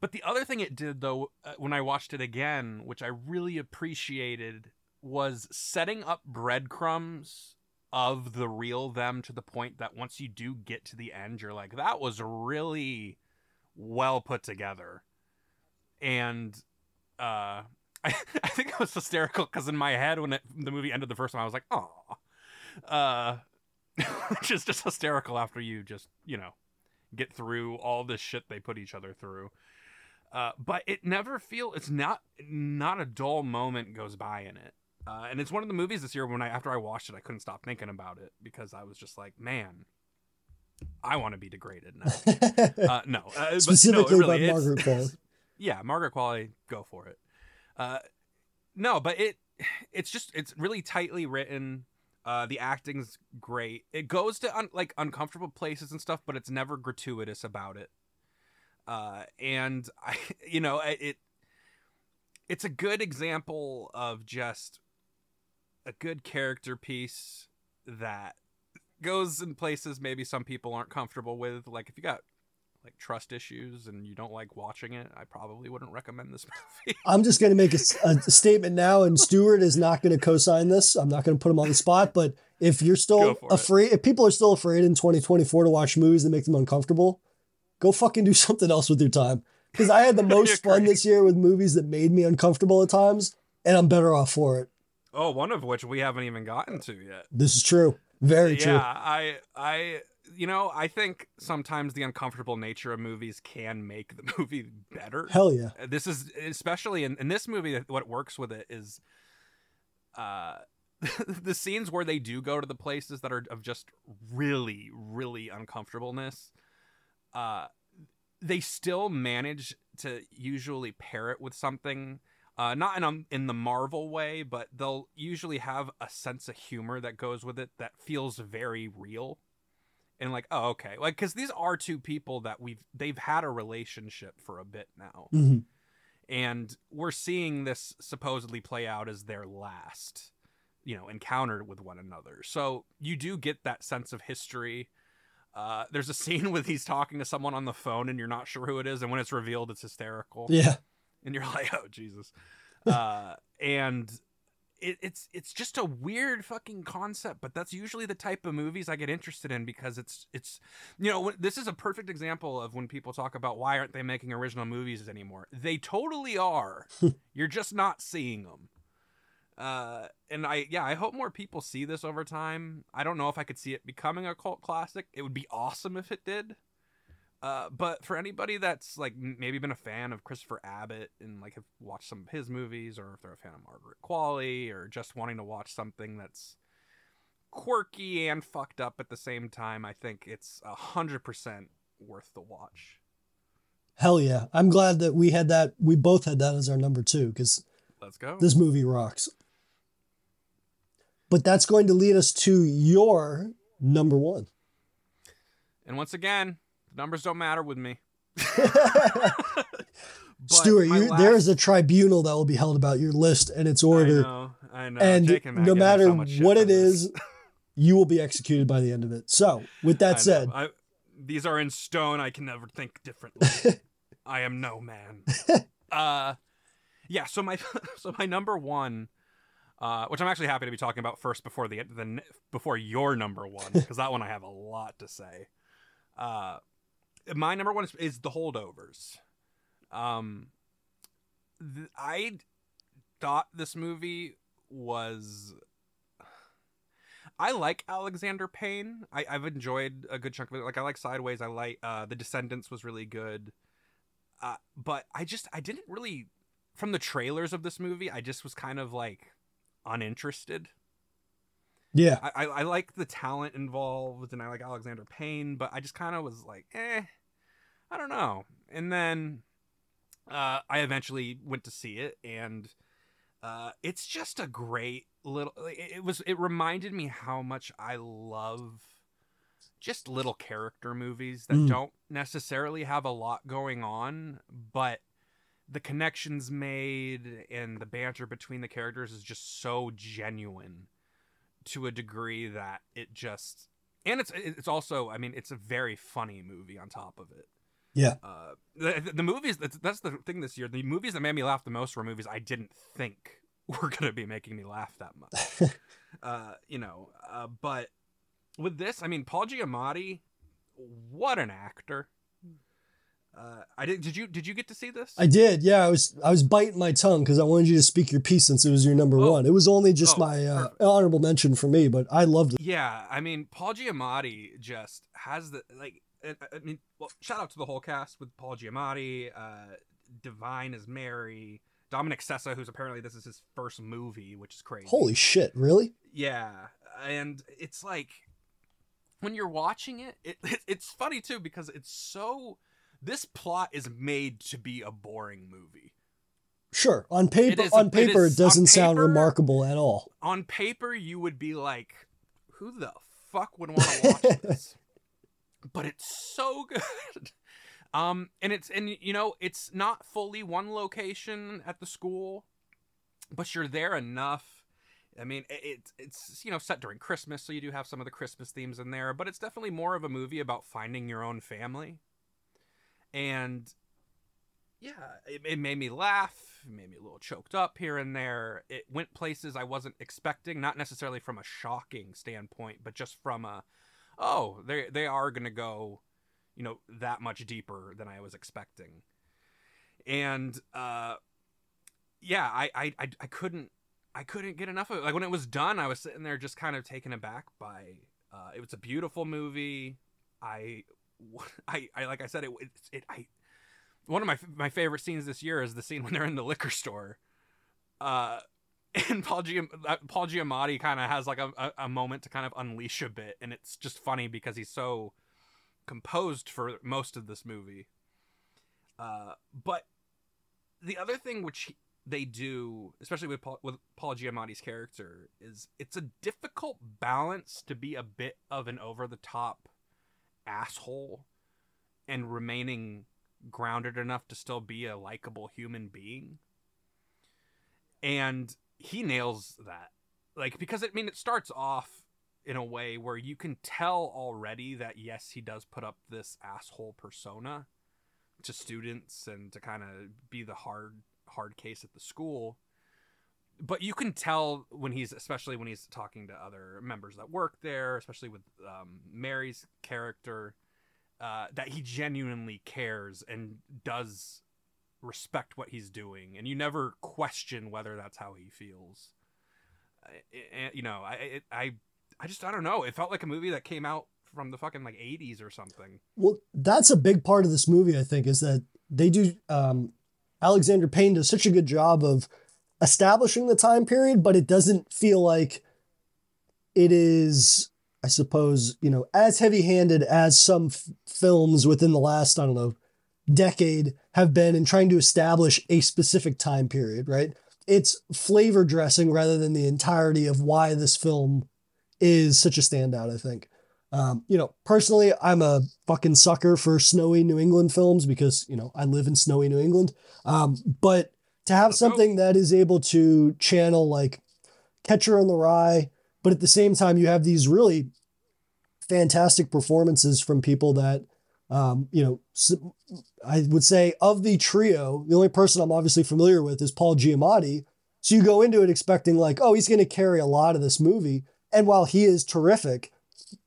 S7: but the other thing it did though, uh, when I watched it again, which I really appreciated, was setting up breadcrumbs of the real them to the point that once you do get to the end, you're like, that was really well put together. And uh, I, I think it was hysterical because in my head when it, the movie ended the first time, I was like, "Oh," uh, which is just hysterical after you just you know get through all this shit they put each other through. Uh, but it never feel it's not not a dull moment goes by in it. Uh, and it's one of the movies this year when I after I watched it I couldn't stop thinking about it because I was just like man I want to be degraded now. uh, no, uh, but no,
S6: Specifically
S7: really
S6: by. Margaret Qualley.
S7: yeah, Margaret Qualley, go for it. Uh, no, but it it's just it's really tightly written. Uh, the acting's great. It goes to un- like uncomfortable places and stuff, but it's never gratuitous about it. Uh, and I, you know, it it's a good example of just a good character piece that goes in places maybe some people aren't comfortable with. Like if you got like trust issues and you don't like watching it, I probably wouldn't recommend this movie.
S6: I'm just going to make a statement now, and Stewart is not going to co-sign this. I'm not going to put him on the spot, but if you're still
S7: for it.
S6: afraid, if people are still afraid in 2024 to watch movies that make them uncomfortable, go fucking do something else with your time. Because I had the most fun this year with movies that made me uncomfortable at times, and I'm better off for it.
S7: Oh, one of which we haven't even gotten to yet.
S6: This is true. Very
S7: yeah,
S6: true.
S7: Yeah, I I you know, I think sometimes the uncomfortable nature of movies can make the movie better.
S6: Hell yeah.
S7: Uh, this is especially in, in this movie what works with it is uh the scenes where they do go to the places that are of just really really uncomfortableness uh they still manage to usually pair it with something uh, not in um in the Marvel way, but they'll usually have a sense of humor that goes with it that feels very real, and like, oh, okay, like because these are two people that we've they've had a relationship for a bit now,
S6: Mhm.
S7: and we're seeing this supposedly play out as their last, you know, encounter with one another. So you do get that sense of history. Uh, there's a scene with he's talking to someone on the phone and you're not sure who it is, and when it's revealed, it's hysterical
S6: Yeah.
S7: And you're like, oh Jesus, uh, and it, it's it's just a weird fucking concept, but that's usually the type of movies I get interested in because it's it's you know this is a perfect example of when people talk about why aren't they making original movies anymore? They totally are. you're just not seeing them. Uh, and I yeah I hope more people see this over time. I don't know if I could see it becoming a cult classic. It would be awesome if it did. Uh, but for anybody that's like maybe been a fan of Christopher Abbott and like have watched some of his movies, or if they're a fan of Margaret Qualley, or just wanting to watch something that's quirky and fucked up at the same time, I think it's a hundred percent worth the watch.
S6: Hell yeah. I'm glad that we had that. We both had that as our number two because
S7: Let's go.
S6: this movie rocks. But that's going to lead us to your number one.
S7: and once again, the numbers don't matter with me. But
S6: Stuart, you,
S7: last-
S6: there is a tribunal that will be held about your list and its
S7: I
S6: order.
S7: know, I know.
S6: and no matter
S7: so
S6: what it
S7: this.
S6: is, you will be executed by the end of it. So, with that
S7: know.
S6: said,
S7: I, these are in stone. I can never think differently. I am no man. uh, yeah. So my so my number one, uh, which I'm actually happy to be talking about first before the the before your number one because that one I have a lot to say. Uh, my number one is, is the holdovers. Um, th- I thought this movie was I like Alexander Payne. I, I've enjoyed a good chunk of it. Like I like Sideways. I like uh, The Descendants was really good. Uh, but I just I didn't really from the trailers of this movie. I just was kind of like uninterested.
S6: Yeah,
S7: I, I, I like the talent involved and I like Alexander Payne, but I just kind of was like, eh, I don't know. And then uh, I eventually went to see it, and uh, it's just a great little. It it was. It reminded me how much I love just little character movies that
S6: Mm.
S7: don't necessarily have a lot going on, but the connections made and the banter between the characters is just so genuine to a degree that it just and it's it's also I mean it's a very funny movie on top of it.
S6: yeah,
S7: Uh, the, the movies that's, that's the thing this year. The movies that made me laugh the most were movies I didn't think were gonna be making me laugh that much. uh, you know, uh, but with this, I mean, Paul Giamatti, what an actor. Uh, I did. Did you did you get to see this?
S6: I did. Yeah, I was I was biting my tongue because I wanted you to speak your piece since it was your number
S7: Oh.
S6: one. It was only just
S7: Oh,
S6: my uh, honorable mention for me, but I loved it.
S7: Yeah, I mean, Paul Giamatti just has the like. I mean, well, shout out to the whole cast with Paul Giamatti, uh, Da'Vine as Mary, Dominic Sessa, who's apparently this is his first movie, which is crazy.
S6: Holy shit! Really?
S7: Yeah, and it's like when you're watching it, it, it it's funny too because it's so. This plot is made to be a boring movie.
S6: Sure. On paper,
S7: is-
S6: on paper, it,
S7: is- on
S6: doesn't sound remarkable at all.
S7: on paper you would be like who the fuck would want to watch this but it's so good um and it's and you know it's not fully one location at the school but you're there enough i mean it, it's it's you know set during christmas so you do have some of the christmas themes in there but it's definitely more of a movie about finding your own family and yeah, it, it made me laugh. It made me a little choked up here and there. It went places I wasn't expecting, not necessarily from a shocking standpoint, but just from a, oh, they they are gonna go, you know, that much deeper than I was expecting. And uh, yeah, I I I, I couldn't I couldn't get enough of it. Like when it was done, I was sitting there just kind of taken aback by. Uh, it was a beautiful movie. I I, I like I said it, it it I one of my my favorite scenes this year is the scene when they're in the liquor store. Uh and Paul, Giam- uh, Paul Giamatti kind of has like a, a, a moment to kind of unleash a bit, and it's just funny because he's so composed for most of this movie. Uh, but the other thing which he- they do, especially with Paul, with Paul Giamatti's character, is it's a difficult balance to be a bit of an over the top asshole and remaining grounded enough to still be a likable human being. And he nails that. Like because I mean it starts off in a way where you can tell already that yes, he does put up this asshole persona to students and to kind of be the hard hard case at the school. But you can tell when he's especially when he's talking to other members that work there, especially with um, Mary's character, uh, that he genuinely cares and does respect what he's doing, and you never question whether that's how he feels. I- you know, I, I, I just I don't know. It felt like a movie that came out from the fucking like '80s or something.
S6: Well, that's a big part of this movie, I think, is that they do. Um, Alexander Payne does such a good job of establishing the time period, but it doesn't feel like it is, I suppose, you know, as heavy handed as some f- films within the last, I don't know, decade have been in trying to establish a specific time period, right? It's flavor dressing rather than the entirety of why this film is such a standout, I think. Um, you know, personally, I'm a fucking sucker for snowy New England films because, you know, I live in snowy New England. Um, but to have something that is able to channel like Catcher in the Rye, but at the same time, you have these really fantastic performances from people that, um, you know, I would say of the trio, the only person I'm obviously familiar with is Paul Giamatti. So you go into it expecting like, oh, he's going to carry a lot of this movie. And while he is terrific,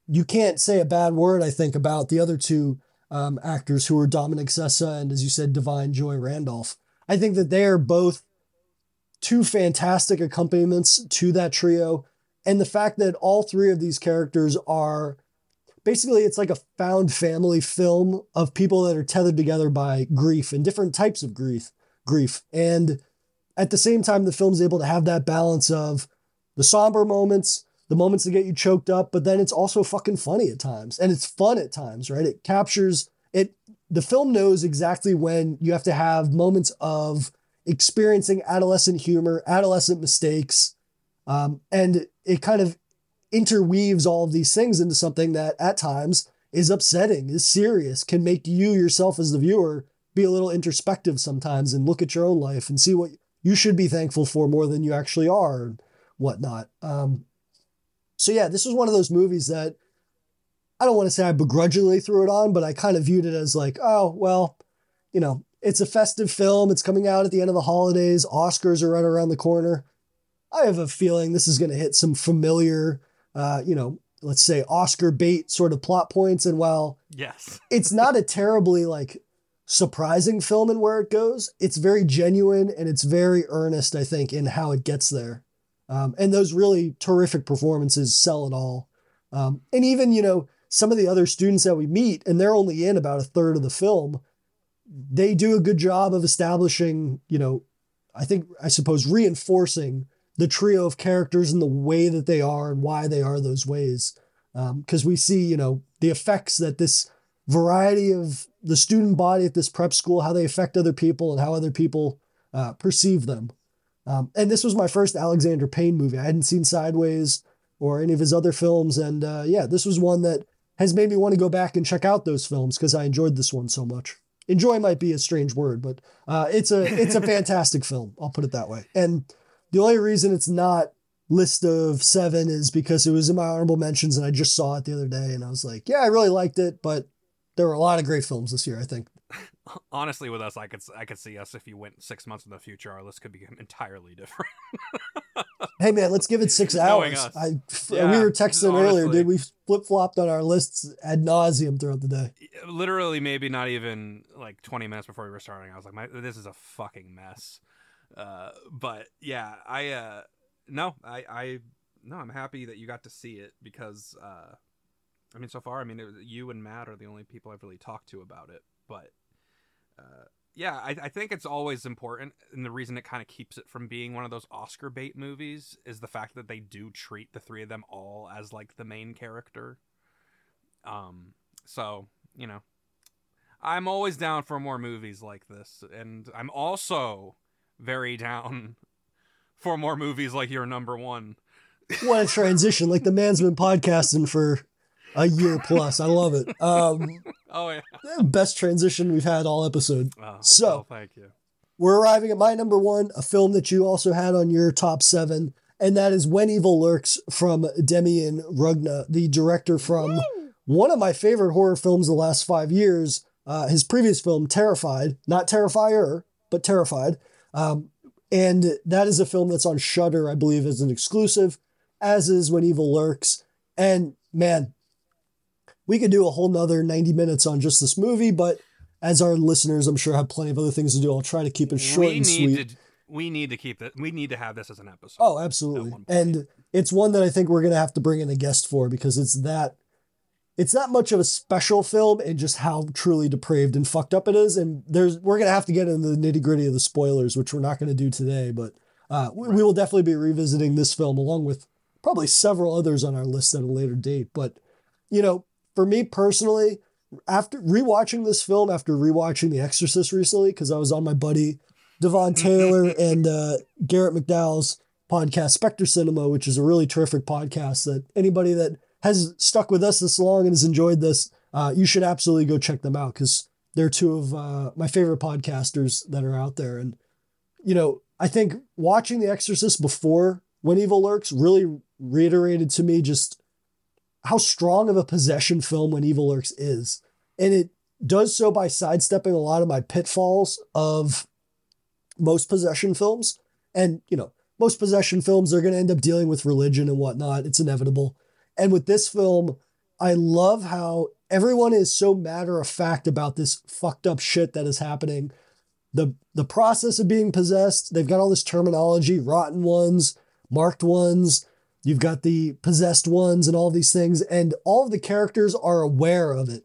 S6: you can't say a bad word, I think, about the other two um, actors who are Dominic Sessa and, as you said, Da'Vine Joy Randolph. I think that they are both two fantastic accompaniments to that trio. And the fact that all three of these characters are basically, it's like a found family film of people that are tethered together by grief and different types of grief. Grief. And at the same time, the film's able to have that balance of the somber moments, the moments that get you choked up, but then it's also fucking funny at times and it's fun at times, right? It captures. The film knows exactly when you have to have moments of experiencing adolescent humor, adolescent mistakes, um, and it kind of interweaves all of these things into something that at times is upsetting, is serious, can make you yourself as the viewer be a little introspective sometimes and look at your own life and see what you should be thankful for more than you actually are and whatnot. Um, so yeah, this was one of those movies that I don't want to say I begrudgingly threw it on, but I kind of viewed it as like, oh, well, you know, it's a festive film. It's coming out at the end of the holidays. Oscars are right around the corner. I have a feeling this is going to hit some familiar, uh, you know, let's say Oscar bait sort of plot points. And while
S7: yes,
S6: it's not a terribly like surprising film in where it goes, it's very genuine and it's very earnest, I think, in how it gets there. Um, and those really terrific performances sell it all. Um, and even, you know, some of the other students that we meet, and they're only in about a third of the film, they do a good job of establishing, you know, I think, I suppose, reinforcing the trio of characters and the way that they are and why they are those ways. Because um, we see, you know, the effects that this variety of the student body at this prep school, how they affect other people and how other people uh, perceive them. Um, and this was my first Alexander Payne movie. I hadn't seen Sideways or any of his other films. And uh, yeah, this was one that has made me want to go back and check out those films because I enjoyed this one so much. Enjoy might be a strange word, but uh, it's a it's a fantastic film. I'll put it that way. And the only reason it's not list of seven is because it was in my honorable mentions and I just saw it the other day and I was like, yeah, I really liked it, but there were a lot of great films this year. I think
S7: honestly with us i could i could see us if you went six months in the future our list could be entirely different.
S6: Hey man let's give it six hours. I, yeah, we were texting earlier dude. We flip-flopped on our lists ad nauseum throughout the day.
S7: Literally maybe not even like 20 minutes before we were starting. I was like this is a fucking mess. Uh, but yeah i uh, no i i no i'm happy that you got to see it because uh, i mean so far i mean was, you and matt are the only people i've really talked to about it but uh, yeah, I, I, think it's always important, and the reason it kind of keeps it from being one of those Oscar bait movies is the fact that they do treat the three of them all as like the main character. Um, so you know, I'm always down for more movies like this, and I'm also very down for more movies like your number one.
S6: what a transition! Like the man's been podcasting for a year plus. I love it. Um,
S7: oh yeah,
S6: best transition we've had all episode.
S7: Oh,
S6: so
S7: well, thank you.
S6: We're arriving at my number one, a film that you also had on your top seven, and that is When Evil Lurks from Demian Rugna, the director from Woo! one of my favorite horror films the last five years. Uh, his previous film, Terrified, not Terrifier, but Terrified. Um, and that is a film that's on Shudder, I believe, as an exclusive, as is When Evil Lurks. And man, we could do a whole nother 90 minutes on just this movie, but as our listeners, I'm sure have plenty of other things to do. I'll try to keep it short we and sweet.
S7: To, we need to keep that. We need to have this as an episode.
S6: Oh, absolutely. And it's one that I think we're going to have to bring in a guest for because it's that, it's not much of a special film and just how truly depraved and fucked up it is. And there's, we're going to have to get into the nitty gritty of the spoilers, which we're not going to do today, but uh, we, right. we will definitely be revisiting this film along with probably several others on our list at a later date. But, you know, for me personally, after rewatching this film, after rewatching The Exorcist recently, because I was on my buddy Devon Taylor and uh, Garrett McDowell's podcast, Spectre Cinema, which is a really terrific podcast that anybody that has stuck with us this long and has enjoyed this, uh, you should absolutely go check them out because they're two of uh, my favorite podcasters that are out there. And, you know, I think watching The Exorcist before When Evil Lurks really reiterated to me just how strong of a possession film When Evil Lurks is. And it does so by sidestepping a lot of my pitfalls of most possession films. And, you know, most possession films are going to end up dealing with religion and whatnot. It's inevitable. And with this film, I love how everyone is so matter of fact about this fucked up shit that is happening. The the process of being possessed, they've got all this terminology, rotten ones, marked ones, you've got the possessed ones and all these things and all of the characters are aware of it.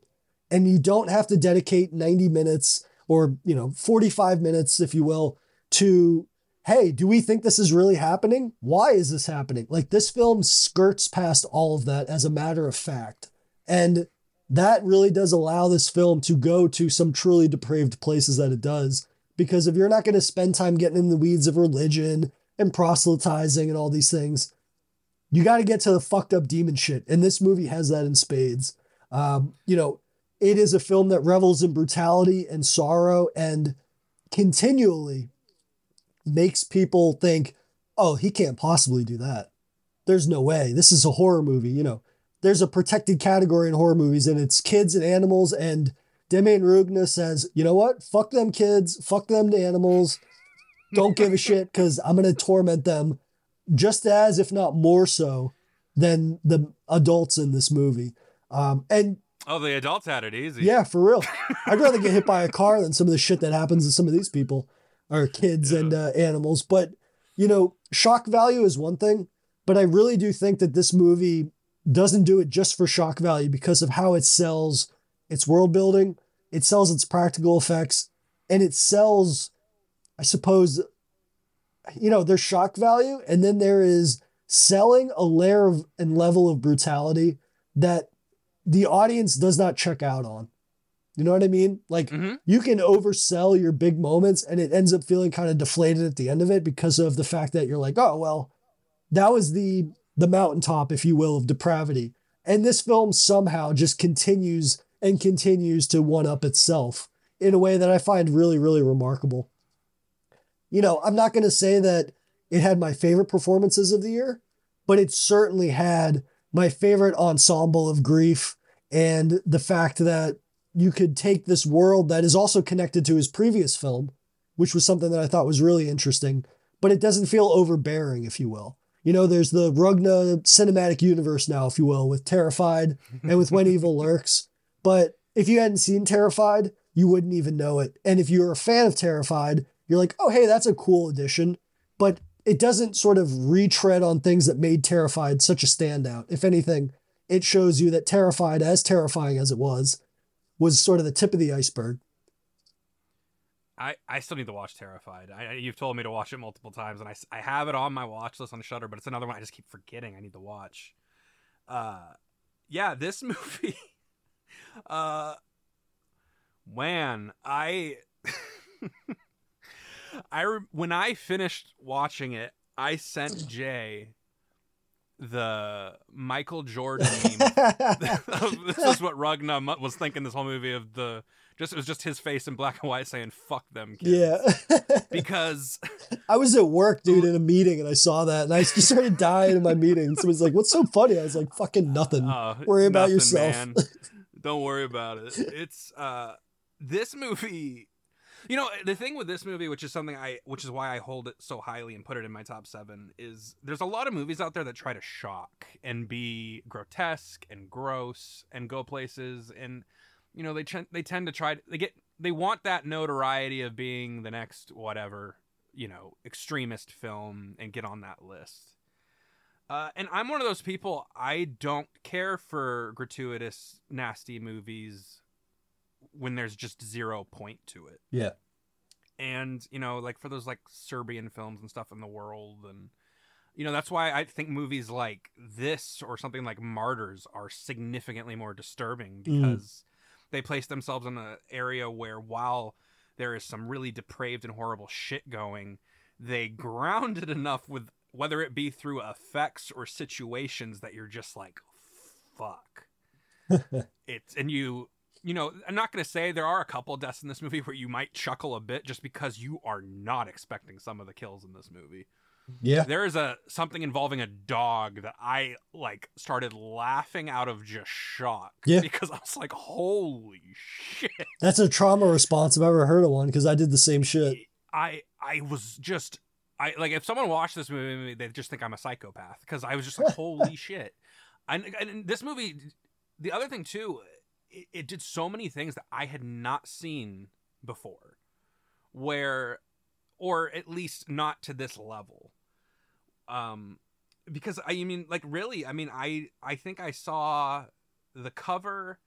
S6: And you don't have to dedicate 90 minutes or, you know, 45 minutes if you will to hey, do we think this is really happening? Why is this happening? Like this film skirts past all of that as a matter of fact. And that really does allow this film to go to some truly depraved places that it does. Because if you're not going to spend time getting in the weeds of religion and proselytizing and all these things, you got to get to the fucked up demon shit. And this movie has that in spades. Um, you know, it is a film that revels in brutality and sorrow and continually makes people think, oh, he can't possibly do that. There's no way. This is a horror movie. You know, there's a protected category in horror movies, and it's kids and animals. And Demian Rugna says, you know what? Fuck them kids. Fuck them to animals. Don't give a shit because I'm to torment them just as, if not more so, than the adults in this movie. Um, and
S7: Oh, the adults had it easy.
S6: yeah, for real. I'd rather get hit by a car than some of the shit that happens to some of these people or kids and uh, animals. But, you know, shock value is one thing, but I really do think that this movie doesn't do it just for shock value because of how it sells its world building, it sells its practical effects, and it sells, I suppose, you know, there's shock value, and then there is selling a layer of and level of brutality that the audience does not check out on. You know what I mean? Like
S7: Mhm.
S6: you can oversell your big moments and it ends up feeling kind of deflated at the end of it because of the fact that you're like, oh well, that was the the mountaintop, if you will, of depravity. And this film somehow just continues and continues to one up itself in a way that I find really, really remarkable. You know, I'm not going to say that it had my favorite performances of the year, but it certainly had my favorite ensemble of grief and the fact that you could take this world that is also connected to his previous film, which was something that I thought was really interesting, but it doesn't feel overbearing, if you will. You know, there's the Rugna cinematic universe now, if you will, with Terrified and with When Evil Lurks. But if you hadn't seen Terrified, you wouldn't even know it. And if you're a fan of Terrified, you're like, oh, hey, that's a cool addition. But it doesn't sort of retread on things that made Terrified such a standout. If anything, it shows you that Terrified, as terrifying as it was, was sort of the tip of the iceberg.
S7: I, I still need to watch Terrified. I, you've told me to watch it multiple times, and I, I have it on my watch list on Shudder, but it's another one I just keep forgetting I need to watch. Uh, yeah, this movie. uh, man, I, I re- when I finished watching it, I sent Jay the Michael Jordan meme this is what Ragnar was thinking this whole movie of the just it was just his face in black and white saying "fuck them kids."
S6: yeah.
S7: because
S6: I was at work, dude, in a meeting, and I saw that, and I just started dying in my meeting. Someone's like, "What's so funny?" I was like, "Fucking nothing.
S7: uh,
S6: Worry about yourself."
S7: Don't worry about it. It's uh this movie. You know the thing with this movie, which is something I, which is why I hold it so highly and put it in my top seven, is there's a lot of movies out there that try to shock and be grotesque and gross and go places, and you know they ch- they tend to try they get they want that notoriety of being the next whatever you know extremist film and get on that list. Uh, and I'm one of those people. I don't care for gratuitous, nasty movies when there's just zero point to it.
S6: Yeah.
S7: And you know, like for those like Serbian films and stuff in the world, and you know that's why I think movies like this or something like Martyrs are significantly more disturbing mm. because they place themselves in an area where while there is some really depraved and horrible shit going, they ground it enough with whether it be through effects or situations that you're just like fuck. it's and you you know, I'm not going to say there are a couple deaths in this movie where you might chuckle a bit just because you are not expecting some of the kills in this movie.
S6: Yeah.
S7: There is a something involving a dog that I like started laughing out of just shock.
S6: Yeah.
S7: Because I was like, holy shit.
S6: That's a trauma response I've ever heard of one because I did the same shit.
S7: I I was just I like if someone watched this movie, they just think I'm a psychopath because I was just like, holy shit. And, and this movie, the other thing too, it, it did so many things that I had not seen before, where, or at least not to this level. Um, because I mean, like really, I mean, I I think I saw the cover,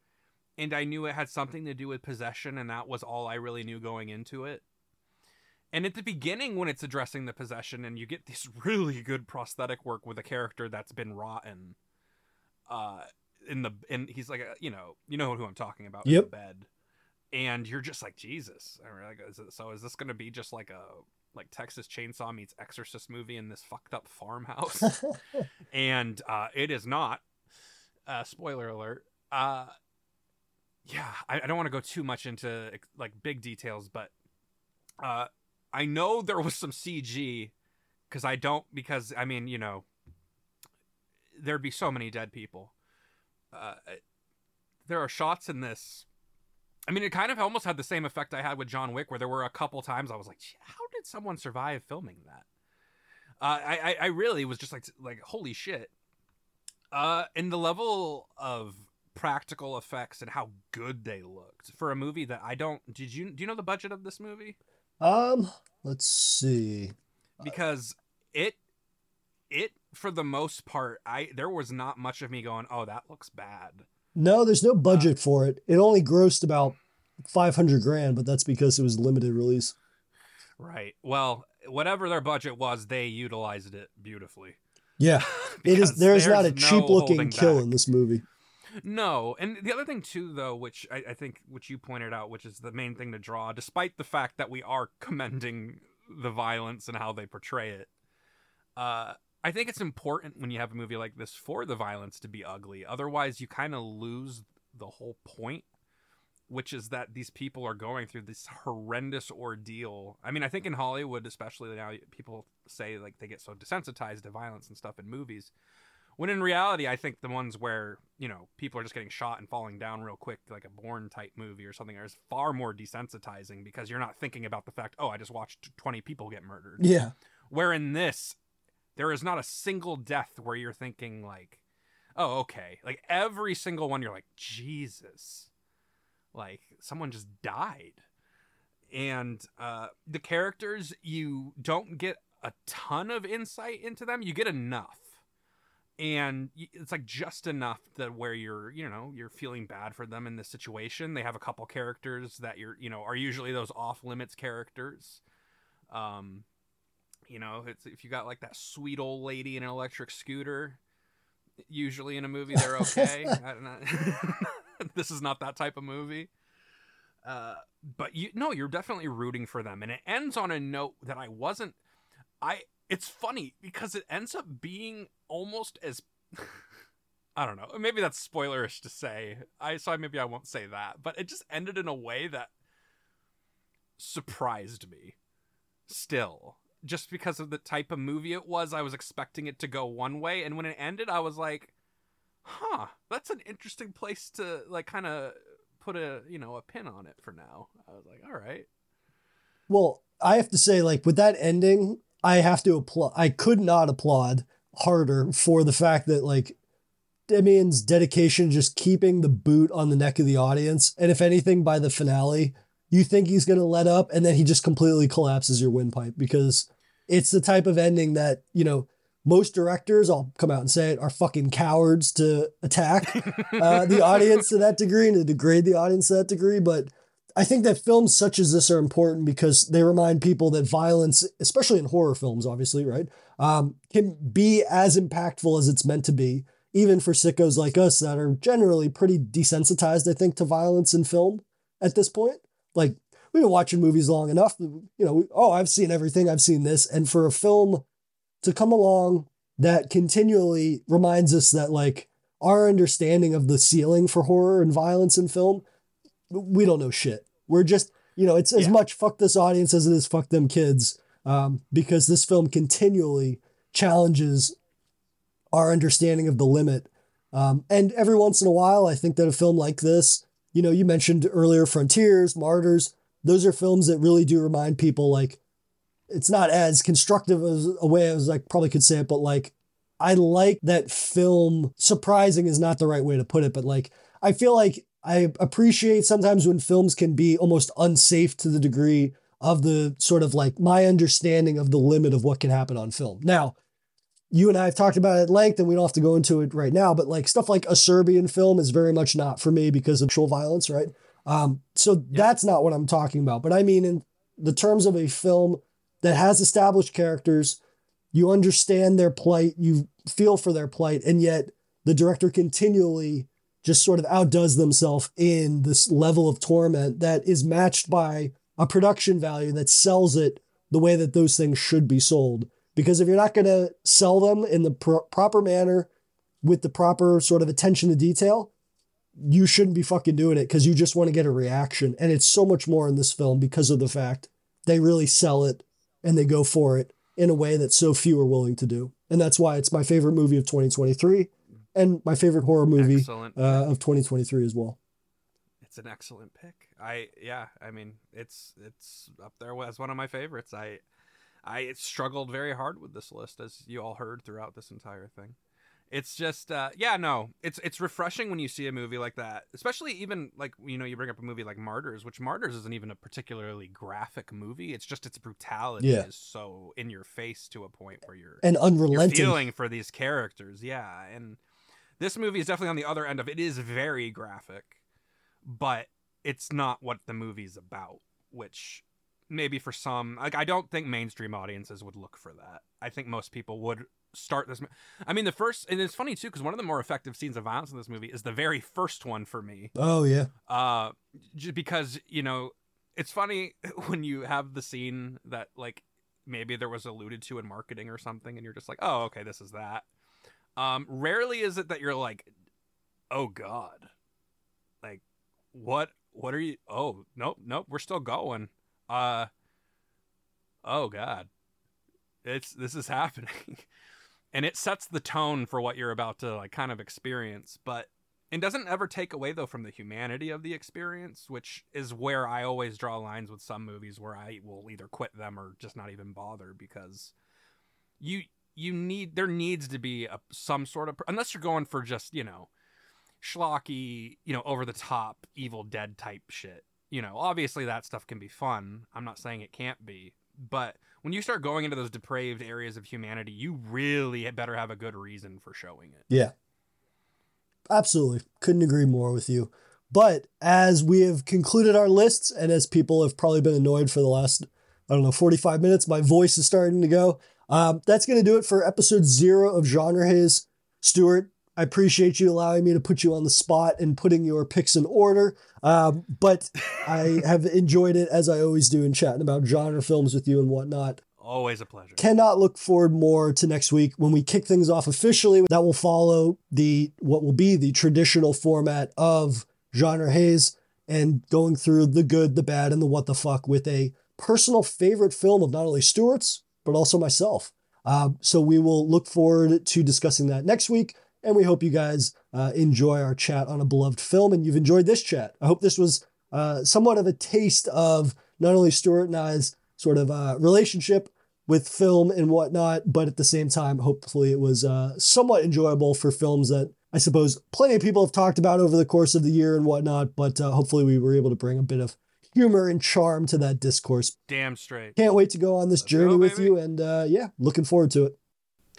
S7: and I knew it had something to do with possession, and that was all I really knew going into it. And at the beginning, when it's addressing the possession, and you get this really good prosthetic work with a character that's been rotten, uh, in the and he's like, a, you know, you know who I'm talking about in the bed, and you're just like, Jesus, like, is it, so is this gonna be just like a like Texas Chainsaw meets Exorcist movie in this fucked up farmhouse? and uh, it is not. Uh, spoiler alert. Uh, yeah, I, I don't want to go too much into like big details, but uh, I know there was some CG because I don't because I mean you know there'd be so many dead people. Uh, there are shots in this. I mean, it kind of almost had the same effect I had with John Wick, where there were a couple times I was like, "How did someone survive filming that?" Uh, I, I I really was just like like holy shit. Uh, and the level of practical effects and how good they looked for a movie that I don't. Did you do you know the budget of this movie?
S6: Um, let's see.
S7: because it it for the most part i there was not much of me going oh that looks bad
S6: No, there's no budget for it. It only grossed about 500 grand, but that's because it was limited release.
S7: right well whatever their budget was they utilized it beautifully
S6: Yeah. It is there's not a cheap looking
S7: holding
S6: kill
S7: back.
S6: in this movie.
S7: no and the other thing too though which I, I think which you pointed out which is the main thing to draw despite the fact that we are commending the violence and how they portray it uh I think it's important when you have a movie like this for the violence to be ugly. Otherwise, you kind of lose the whole point, which is that these people are going through this horrendous ordeal. I mean, I think in Hollywood, especially now, people say like they get so desensitized to violence and stuff in movies. When in reality, I think the ones where, you know, people are just getting shot and falling down real quick, like a Bourne type movie or something, is far more desensitizing because you're not thinking about the fact, oh, I just watched 20 people get murdered.
S6: Yeah.
S7: Where in this, there is not a single death where you're thinking like, oh, okay. Like every single one, you're like, Jesus, like someone just died. And uh, the characters, you don't get a ton of insight into them. You get enough, and it's like just enough that where you're, you know, you're feeling bad for them in this situation. They have a couple characters that you're, you know, are usually those off limits characters. Um, you know, it's if you got like that sweet old lady in an electric scooter, usually in a movie they're okay. I don't know. this is not that type of movie. Uh, but you no, you're definitely rooting for them, and it ends on a note that I wasn't. I it's funny because it ends up being almost as. I don't know. Maybe that's spoilerish to say. I so maybe I won't say that, but it just ended in a way that surprised me. Still, just because of the type of movie it was, I was expecting it to go one way, and when it ended, I was like, "Huh, that's an interesting place to like kind of put a you know a pin on it for now." I was like, "All right."
S6: Well, I have to say, like with that ending, I have to applaud. I could not applaud harder for the fact that like Demian's dedication just keeping the boot on the neck of the audience, and if anything, by the finale, you think he's gonna let up, and then he just completely collapses your windpipe because it's the type of ending that you know most directors, I'll come out and say it, are fucking cowards to attack uh, the audience to that degree and to degrade the audience to that degree, but. I think that films such as this are important because they remind people that violence, especially in horror films, obviously, right, um, can be as impactful as it's meant to be, even for sickos like us that are generally pretty desensitized, I think, to violence in film at this point. Like, we've been watching movies long enough, you know, oh, I've seen everything, I've seen this. And for a film to come along that continually reminds us that, like, our understanding of the ceiling for horror and violence in film, we don't know shit. We're just, you know, it's as
S7: Yeah.
S6: much fuck this audience as it is fuck them kids, um, because this film continually challenges our understanding of the limit. Um, and every once in a while, I think that a film like this, you know, you mentioned earlier Frontiers, Martyrs, those are films that really do remind people like it's not as constructive as a way as I probably could say it, but like I like that film. Surprising is not the right way to put it, but like I feel like I appreciate sometimes when films can be almost unsafe to the degree of the sort of like my understanding of the limit of what can happen on film. Now, you and I have talked about it at length, and we don't have to go into it right now, but like stuff like a Serbian film is very much not for me because of sexual violence, right? Um, so that's not what I'm talking about. But I mean, in the terms of a film that has established characters, you understand their plight, you feel for their plight, and yet the director continually just sort of outdoes themselves in this level of torment that is matched by a production value that sells it the way that those things should be sold. Because if you're not going to sell them in the pro- proper manner with the proper sort of attention to detail, you shouldn't be fucking doing it because you just want to get a reaction. And it's so much more in this film because of the fact they really sell it and they go for it in a way that so few are willing to do. And that's why it's my favorite movie of 2023 and my favorite horror movie uh, of 2023 as well.
S7: It's an excellent pick. I yeah, I mean, it's it's up there as one of my favorites. I I struggled very hard with this list as you all heard throughout this entire thing. It's just uh yeah, no. It's it's refreshing when you see a movie like that. Especially even like you know, you bring up a movie like Martyrs, which Martyrs isn't even a particularly graphic movie. It's just its brutality
S6: Yeah.
S7: is so in your face to a point where you're
S6: And
S7: you're
S6: unrelenting.
S7: feeling for these characters. Yeah, and this movie is definitely on the other end of it is very graphic, but it's not what the movie's about. Which maybe for some, like I don't think mainstream audiences would look for that. I think most people would start this. I mean, the first, and it's funny too because one of the more effective scenes of violence in this movie is the very first one for me
S6: oh, yeah.
S7: uh because you know it's funny when you have the scene that like maybe there was alluded to in marketing or something and you're just like oh okay this is that um rarely is it that you're like oh god like what what are you oh nope nope we're still going uh oh god. It's this is happening. And it sets the tone for what you're about to like kind of experience but it doesn't ever take away though from the humanity of the experience which is where i always draw lines with some movies where i will either quit them or just not even bother because you you need there needs to be a, some sort of unless you're going for just you know schlocky you know over the top evil dead type shit you know obviously that stuff can be fun i'm not saying it can't be but when you start going into those depraved areas of humanity you really better have a good reason for showing it
S6: Yeah. Absolutely. Couldn't agree more with you. But as we have concluded our lists, and as people have probably been annoyed for the last, I don't know, 45 minutes, my voice is starting to go. Um, that's going to do it for episode zero of Genre Haze. Stuart, I appreciate you allowing me to put you on the spot and putting your picks in order. Um, but I have enjoyed it as I always do in chatting about genre films with you and whatnot
S7: always a pleasure
S6: cannot look forward more to next week when we kick things off officially. That will follow the what will be the traditional format of genre haze and going through the good, the bad, and the what the fuck with a personal favorite film of not only Stuart's but also myself. Uh, so we will look forward to discussing that next week. And we hope you guys uh, enjoy our chat on a beloved film and you've enjoyed this chat. I hope this was uh, somewhat of a taste of not only Stuart and I's sort of uh, relationship with film and whatnot, but at the same time, hopefully it was uh, somewhat enjoyable for films that I suppose plenty of people have talked about over the course of the year and whatnot, but uh, hopefully we were able to bring a bit of humor and charm to that discourse.
S7: damn straight
S6: Can't wait to go on this
S7: Let's
S6: journey
S7: go,
S6: with you, and uh, yeah, looking forward to it.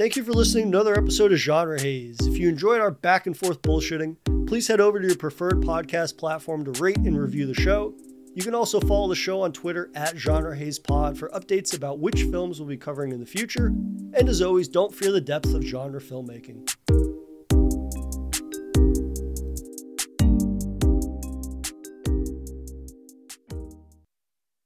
S6: Thank you for listening to another episode of Genre Haze. If you enjoyed our back and forth bullshitting, please head over to your preferred podcast platform to rate and review the show. You can also follow the show on Twitter at Genre Haze Pod for updates about which films we'll be covering in the future. And as always, don't fear the depths of genre filmmaking.